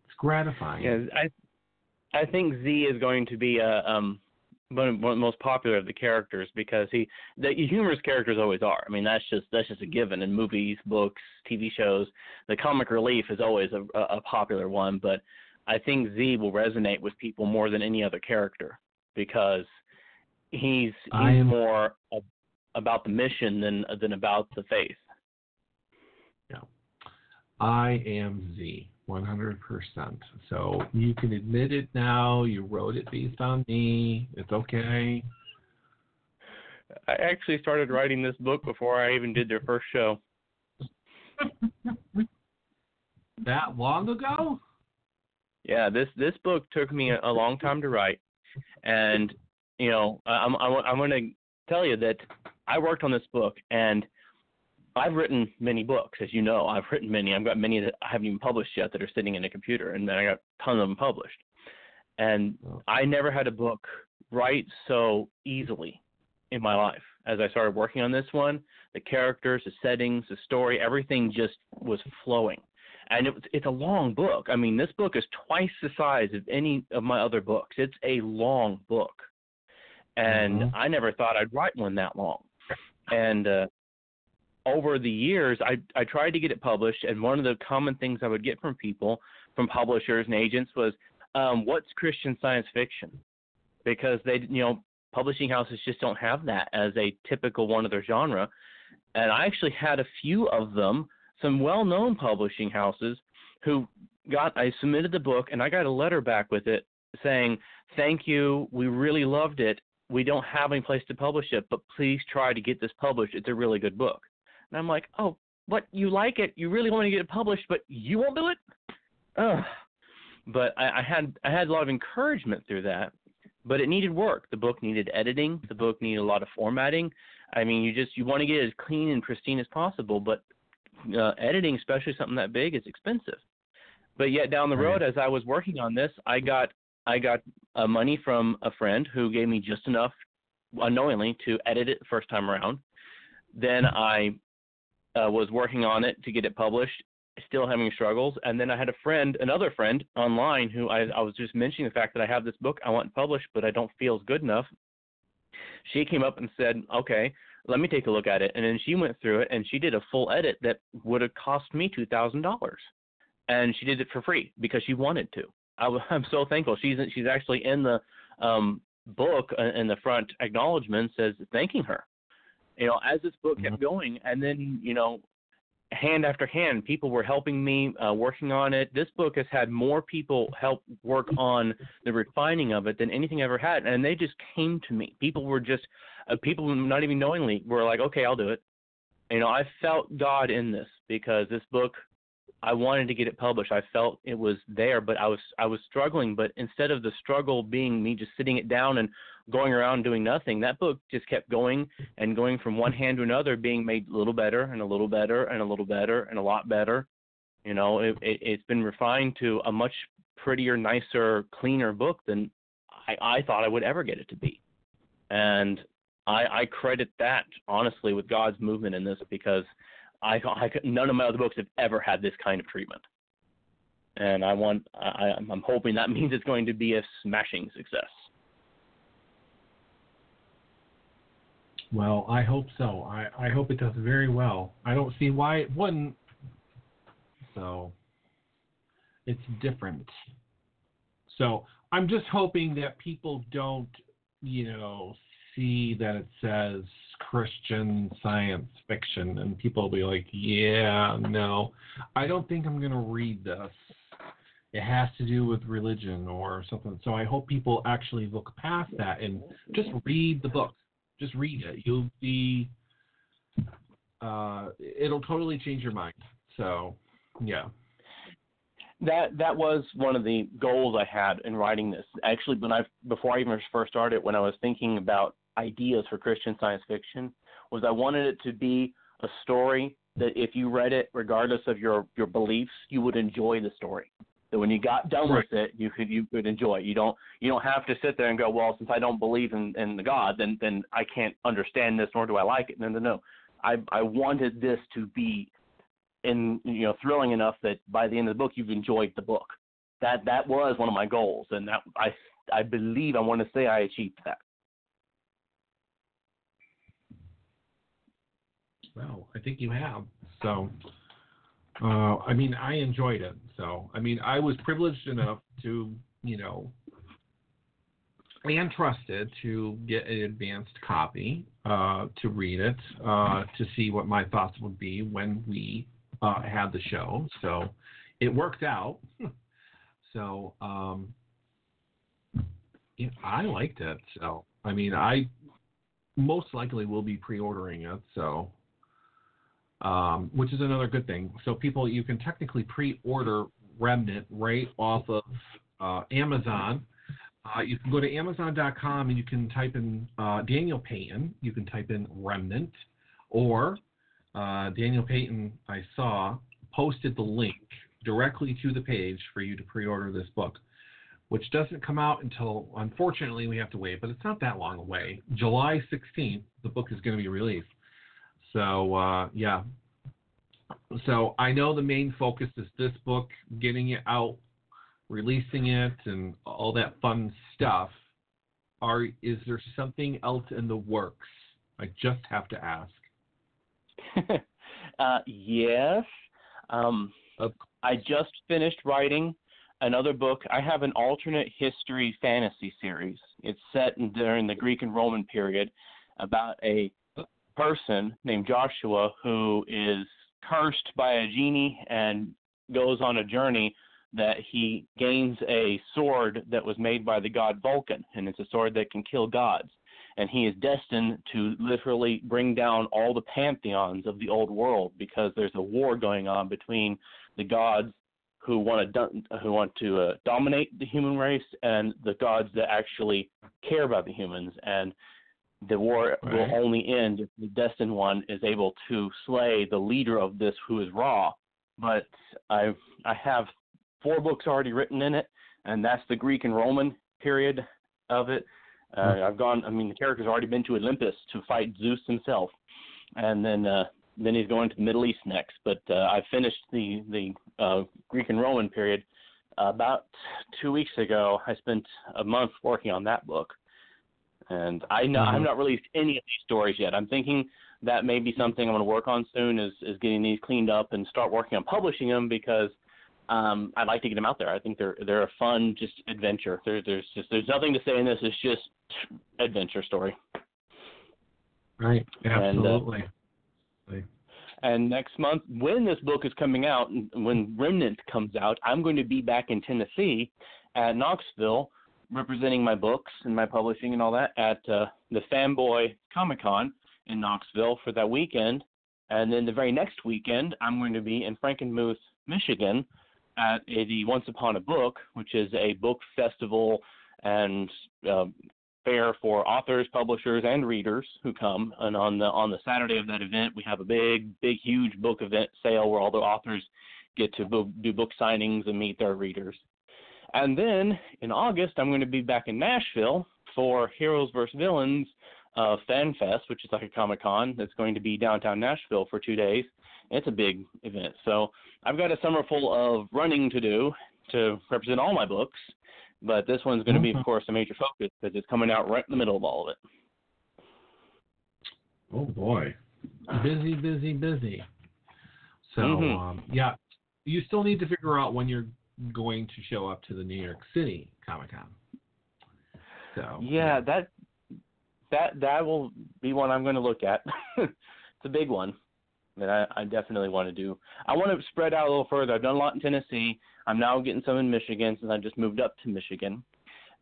Speaker 3: it's gratifying.
Speaker 5: Yeah, I I think Z is going to be a um one of the most popular of the characters because he the humorous characters always are. I mean that's just that's just a given in movies, books, TV shows. The comic relief is always a, a popular one, but I think Z will resonate with people more than any other character because he's he's am, more a, about the mission than than about the faith.
Speaker 3: Yeah, I am Z, 100%. So you can admit it now. You wrote it based on me. It's okay.
Speaker 5: I actually started writing this book before I even did their first show.
Speaker 3: that long ago?
Speaker 5: Yeah, this this book took me a, a long time to write, and you know I'm I'm, I'm going to tell you that I worked on this book, and I've written many books, as you know. I've written many. I've got many that I haven't even published yet that are sitting in a computer, and then I got tons of them published. And oh. I never had a book write so easily in my life as I started working on this one. The characters, the settings, the story, everything just was flowing. And it, it's a long book. I mean, this book is twice the size of any of my other books. It's a long book, and
Speaker 3: Mhm.
Speaker 5: I never thought I'd write one that long. And uh, over the years, I I tried to get it published, and one of the common things I would get from people, from publishers and agents, was, um, "What's Christian science fiction?" Because they, you know, publishing houses just don't have that as a typical one of their genre. And I actually had a few of them, some well-known publishing houses, who got. I submitted the book, and I got a letter back with it saying, "Thank you, we really loved it. We don't have any place to publish it, but please try to get this published. It's a really good book." And I'm like, "Oh, what? You like it? You really want to get it published, but you won't do it?" Ugh. But I, I had I had a lot of encouragement through that, but it needed work. The book needed editing. The book needed a lot of formatting. I mean, you just you want to get it as clean and pristine as possible, but uh, editing, especially something that big, is expensive. But yet down the road, as I was working on this, I got I got uh, money from a friend who gave me just enough unknowingly to edit it the first time around. Then I uh, was working on it to get it published, still having struggles. And then I had a friend, another friend online, who I, I was just mentioning the fact that I have this book I want published, but I don't feel is good enough. She came up and said, "Okay, let me take a look at it." And then she went through it and she did a full edit that would have cost me two thousand dollars, and she did it for free because she wanted to. I, I'm so thankful. She's she's actually in the um, book uh, in the front acknowledgement says thanking her. You know, as this book kept going, and then you know, hand after hand, people were helping me uh, working on it. This book has had more people help work on the refining of it than anything I ever had, and they just came to me. People were just uh, people not even knowingly were like, "Okay, I'll do it." You know, I felt God in this because this book I wanted to get it published. I felt it was there, but I was I was struggling. But instead of the struggle being me just sitting it down and going around doing nothing, that book just kept going and going from one hand to another, being made a little better and a little better and a little better and a lot better. You know, it, it, it's been refined to a much prettier, nicer, cleaner book than I, I thought I would ever get it to be. And I, I credit that honestly with God's movement in this because I, I none of my other books have ever had this kind of treatment, and I want I, I'm hoping that means it's going to be a smashing success.
Speaker 3: Well, I hope so. I, I hope it does very well. I don't see why it wouldn't. So it's different. So I'm just hoping that people don't, you know, see that it says Christian science fiction and people will be like, yeah, no. I don't think I'm going to read this. It has to do with religion or something. So I hope people actually look past that and just read the book just read it. You'll be, uh, it'll totally change your mind. So, yeah.
Speaker 5: That that was one of the goals I had in writing this. Actually, when I before I even first started, when I was thinking about ideas for Christian science fiction, was I wanted it to be a story that if you read it, regardless of your your beliefs, you would enjoy the story. That when you got done with it, you could you could enjoy it. You don't you don't have to sit there and go, well, since I don't believe in in the God, then then I can't understand this nor do I like it. No, no, no. I I wanted this to be in you know thrilling enough that by the end of the book you've enjoyed the book. That that was one of my goals, and that I I believe I want to say I achieved that.
Speaker 3: Well, I think you have. So, uh, I mean, I enjoyed it. So, I mean, I was privileged enough to, you know, and trusted to get an advanced copy uh, to read it, uh, to see what my thoughts would be when we uh, had the show. So, it worked out. So, um, yeah, I liked it. So, I mean, I most likely will be pre-ordering it. So, um, which is another good thing. So people, you can technically pre-order Remnant right off of uh, Amazon. Uh, you can go to Amazon.com and you can type in uh, Daniel Peyton. You can type in Remnant, or uh, Daniel Peyton, I saw, posted the link directly to the page for you to pre-order this book, which doesn't come out until, unfortunately, we have to wait, but it's not that long away. July 16th, the book is going to be released. So uh, yeah. So I know the main focus is this book, getting it out, releasing it, and all that fun stuff. Are is there something else in the works? I just have to ask.
Speaker 5: uh, yes. Um, I just finished writing another book. I have an alternate history fantasy series. It's set in, during the Greek and Roman period about a person named Joshua who is cursed by a genie and goes on a journey that he gains a sword that was made by the god Vulcan, and it's a sword that can kill gods. And he is destined to literally bring down all the pantheons of the old world because there's a war going on between the gods who want to who want to uh, dominate the human race and the gods that actually care about the humans. And the war right. will only end if the destined one is able to slay the leader of this who is Ra. But I I have four books already written in it, and that's the Greek and Roman period of it. Uh, hmm. I've gone. I mean, the character's already been to Olympus to fight Zeus himself, and then uh, then he's going to the Middle East next. But uh, I finished the the uh, Greek and Roman period about two weeks ago. I spent a month working on that book, and I know mm-hmm. I've not released any of these stories yet. I'm thinking that may be something I'm going to work on soon is is getting these cleaned up and start working on publishing them because um, I'd like to get them out there. I think they're they're a fun just adventure. There, there's just there's nothing to say in this. It's just adventure story.
Speaker 3: Right. Absolutely.
Speaker 5: And, uh, and next month, when this book is coming out, when Remnant comes out, I'm going to be back in Tennessee at Knoxville representing my books and my publishing and all that at uh, the Fanboy Comic Con in Knoxville for that weekend. And then the very next weekend, I'm going to be in Frankenmuth, Michigan at a, the Once Upon a Book, which is a book festival and uh, fair for authors, publishers, and readers who come. And on the on the Saturday of that event, we have a big, big, huge book event sale where all the authors get to book, do book signings and meet their readers. And then in August, I'm going to be back in Nashville for Heroes vs. Villains uh, Fan Fest, which is like a Comic Con that's going to be downtown Nashville for two days. It's a big event. So I've got a summer full of running to do to represent all my books, but this one's going to be, of mm-hmm. course, a major focus because it's coming out right in the middle of all of it.
Speaker 3: Oh boy, busy, busy, busy. So mm-hmm. um, yeah, you still need to figure out when you're going to show up to the New York City Comic Con. So
Speaker 5: yeah, that that that will be one I'm going to look at. it's a big one that I, I definitely want to do. I want to spread out a little further. I've done a lot in Tennessee. I'm now getting some in Michigan since I just moved up to Michigan.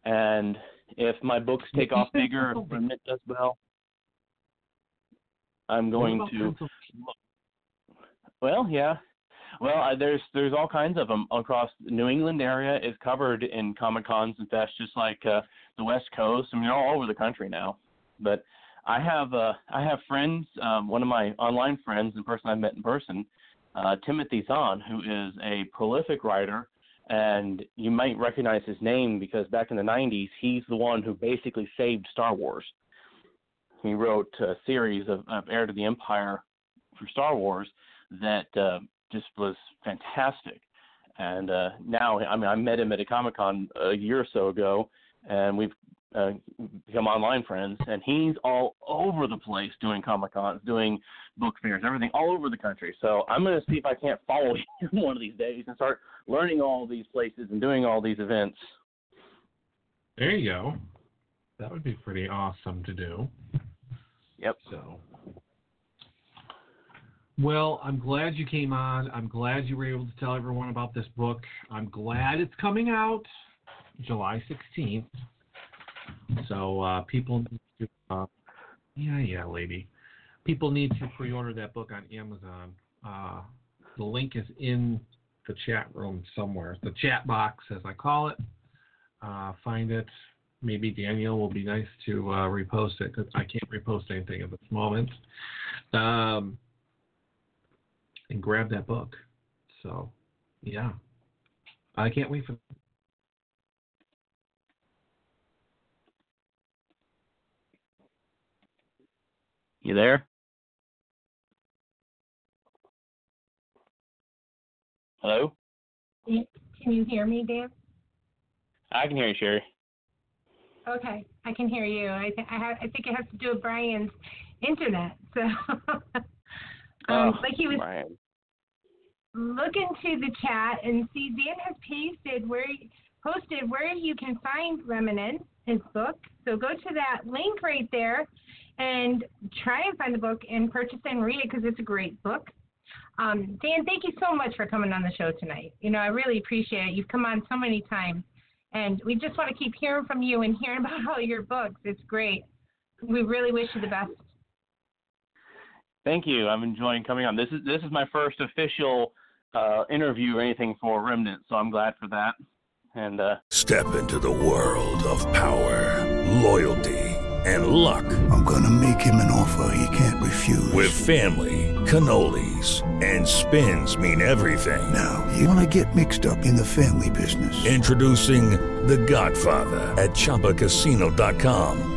Speaker 5: And if my books take off bigger, if Remnant does well, I'm going to. Well, yeah, well, uh, there's there's all kinds of them across the New England area is covered in Comic Cons and fests, just like uh, the West Coast. I mean, they're all over the country now. But I have uh, I have friends. Um, one of my online friends, the person I met in person, uh, Timothy Zahn, who is a prolific writer, and you might recognize his name because back in the '90s, he's the one who basically saved Star Wars. He wrote a series of, of Heir to the Empire for Star Wars that uh, just was fantastic. And uh, now, I mean, I met him at a Comic Con a year or so ago, and we've uh, become online friends. And he's all over the place doing Comic Cons, doing book fairs, everything all over the country. So I'm going to see if I can't follow him one of these days and start learning all these places and doing all these events.
Speaker 3: There you go. That would be pretty awesome to do.
Speaker 5: Yep.
Speaker 3: So well, I'm glad you came on. I'm glad you were able to tell everyone about this book. I'm glad it's coming out July 16th. So uh, people need to, uh, yeah, yeah, lady. People need to pre-order that book on Amazon. Uh, the link is in the chat room somewhere, the chat box, as I call it. Uh, find it. Maybe Daniel will be nice to uh, repost it because I can't repost anything at this moment. Um, and grab that book. So, yeah, I can't wait for.
Speaker 5: You there? Hello?
Speaker 4: Can you hear me, Dan?
Speaker 5: I can hear you, Sherri.
Speaker 4: Okay, I can hear you. I, th- I, ha- I think it has to do with Brian's internet. So, um,
Speaker 5: oh,
Speaker 4: like he was look into the chat and see Dan has pasted where posted where you can find Remnant, his book. So go to that link right there and try and find the book and purchase it and read it because it's a great book. Um, Dan, thank you so much for coming on the show tonight. You know, I really appreciate it. You've come on so many times, and we just want to keep hearing from you and hearing about all your books. It's great. We really wish you the best.
Speaker 5: Thank you. I'm enjoying coming on. This is this is my first official uh, interview or anything for Remnant, so I'm glad for that. And uh,
Speaker 6: Step into the world of power, loyalty, and luck.
Speaker 7: I'm gonna make him an offer he can't refuse.
Speaker 6: With family, cannolis, and spins mean everything.
Speaker 7: Now, you wanna get mixed up in the family business.
Speaker 6: Introducing The Godfather at ChumbaCasino.com.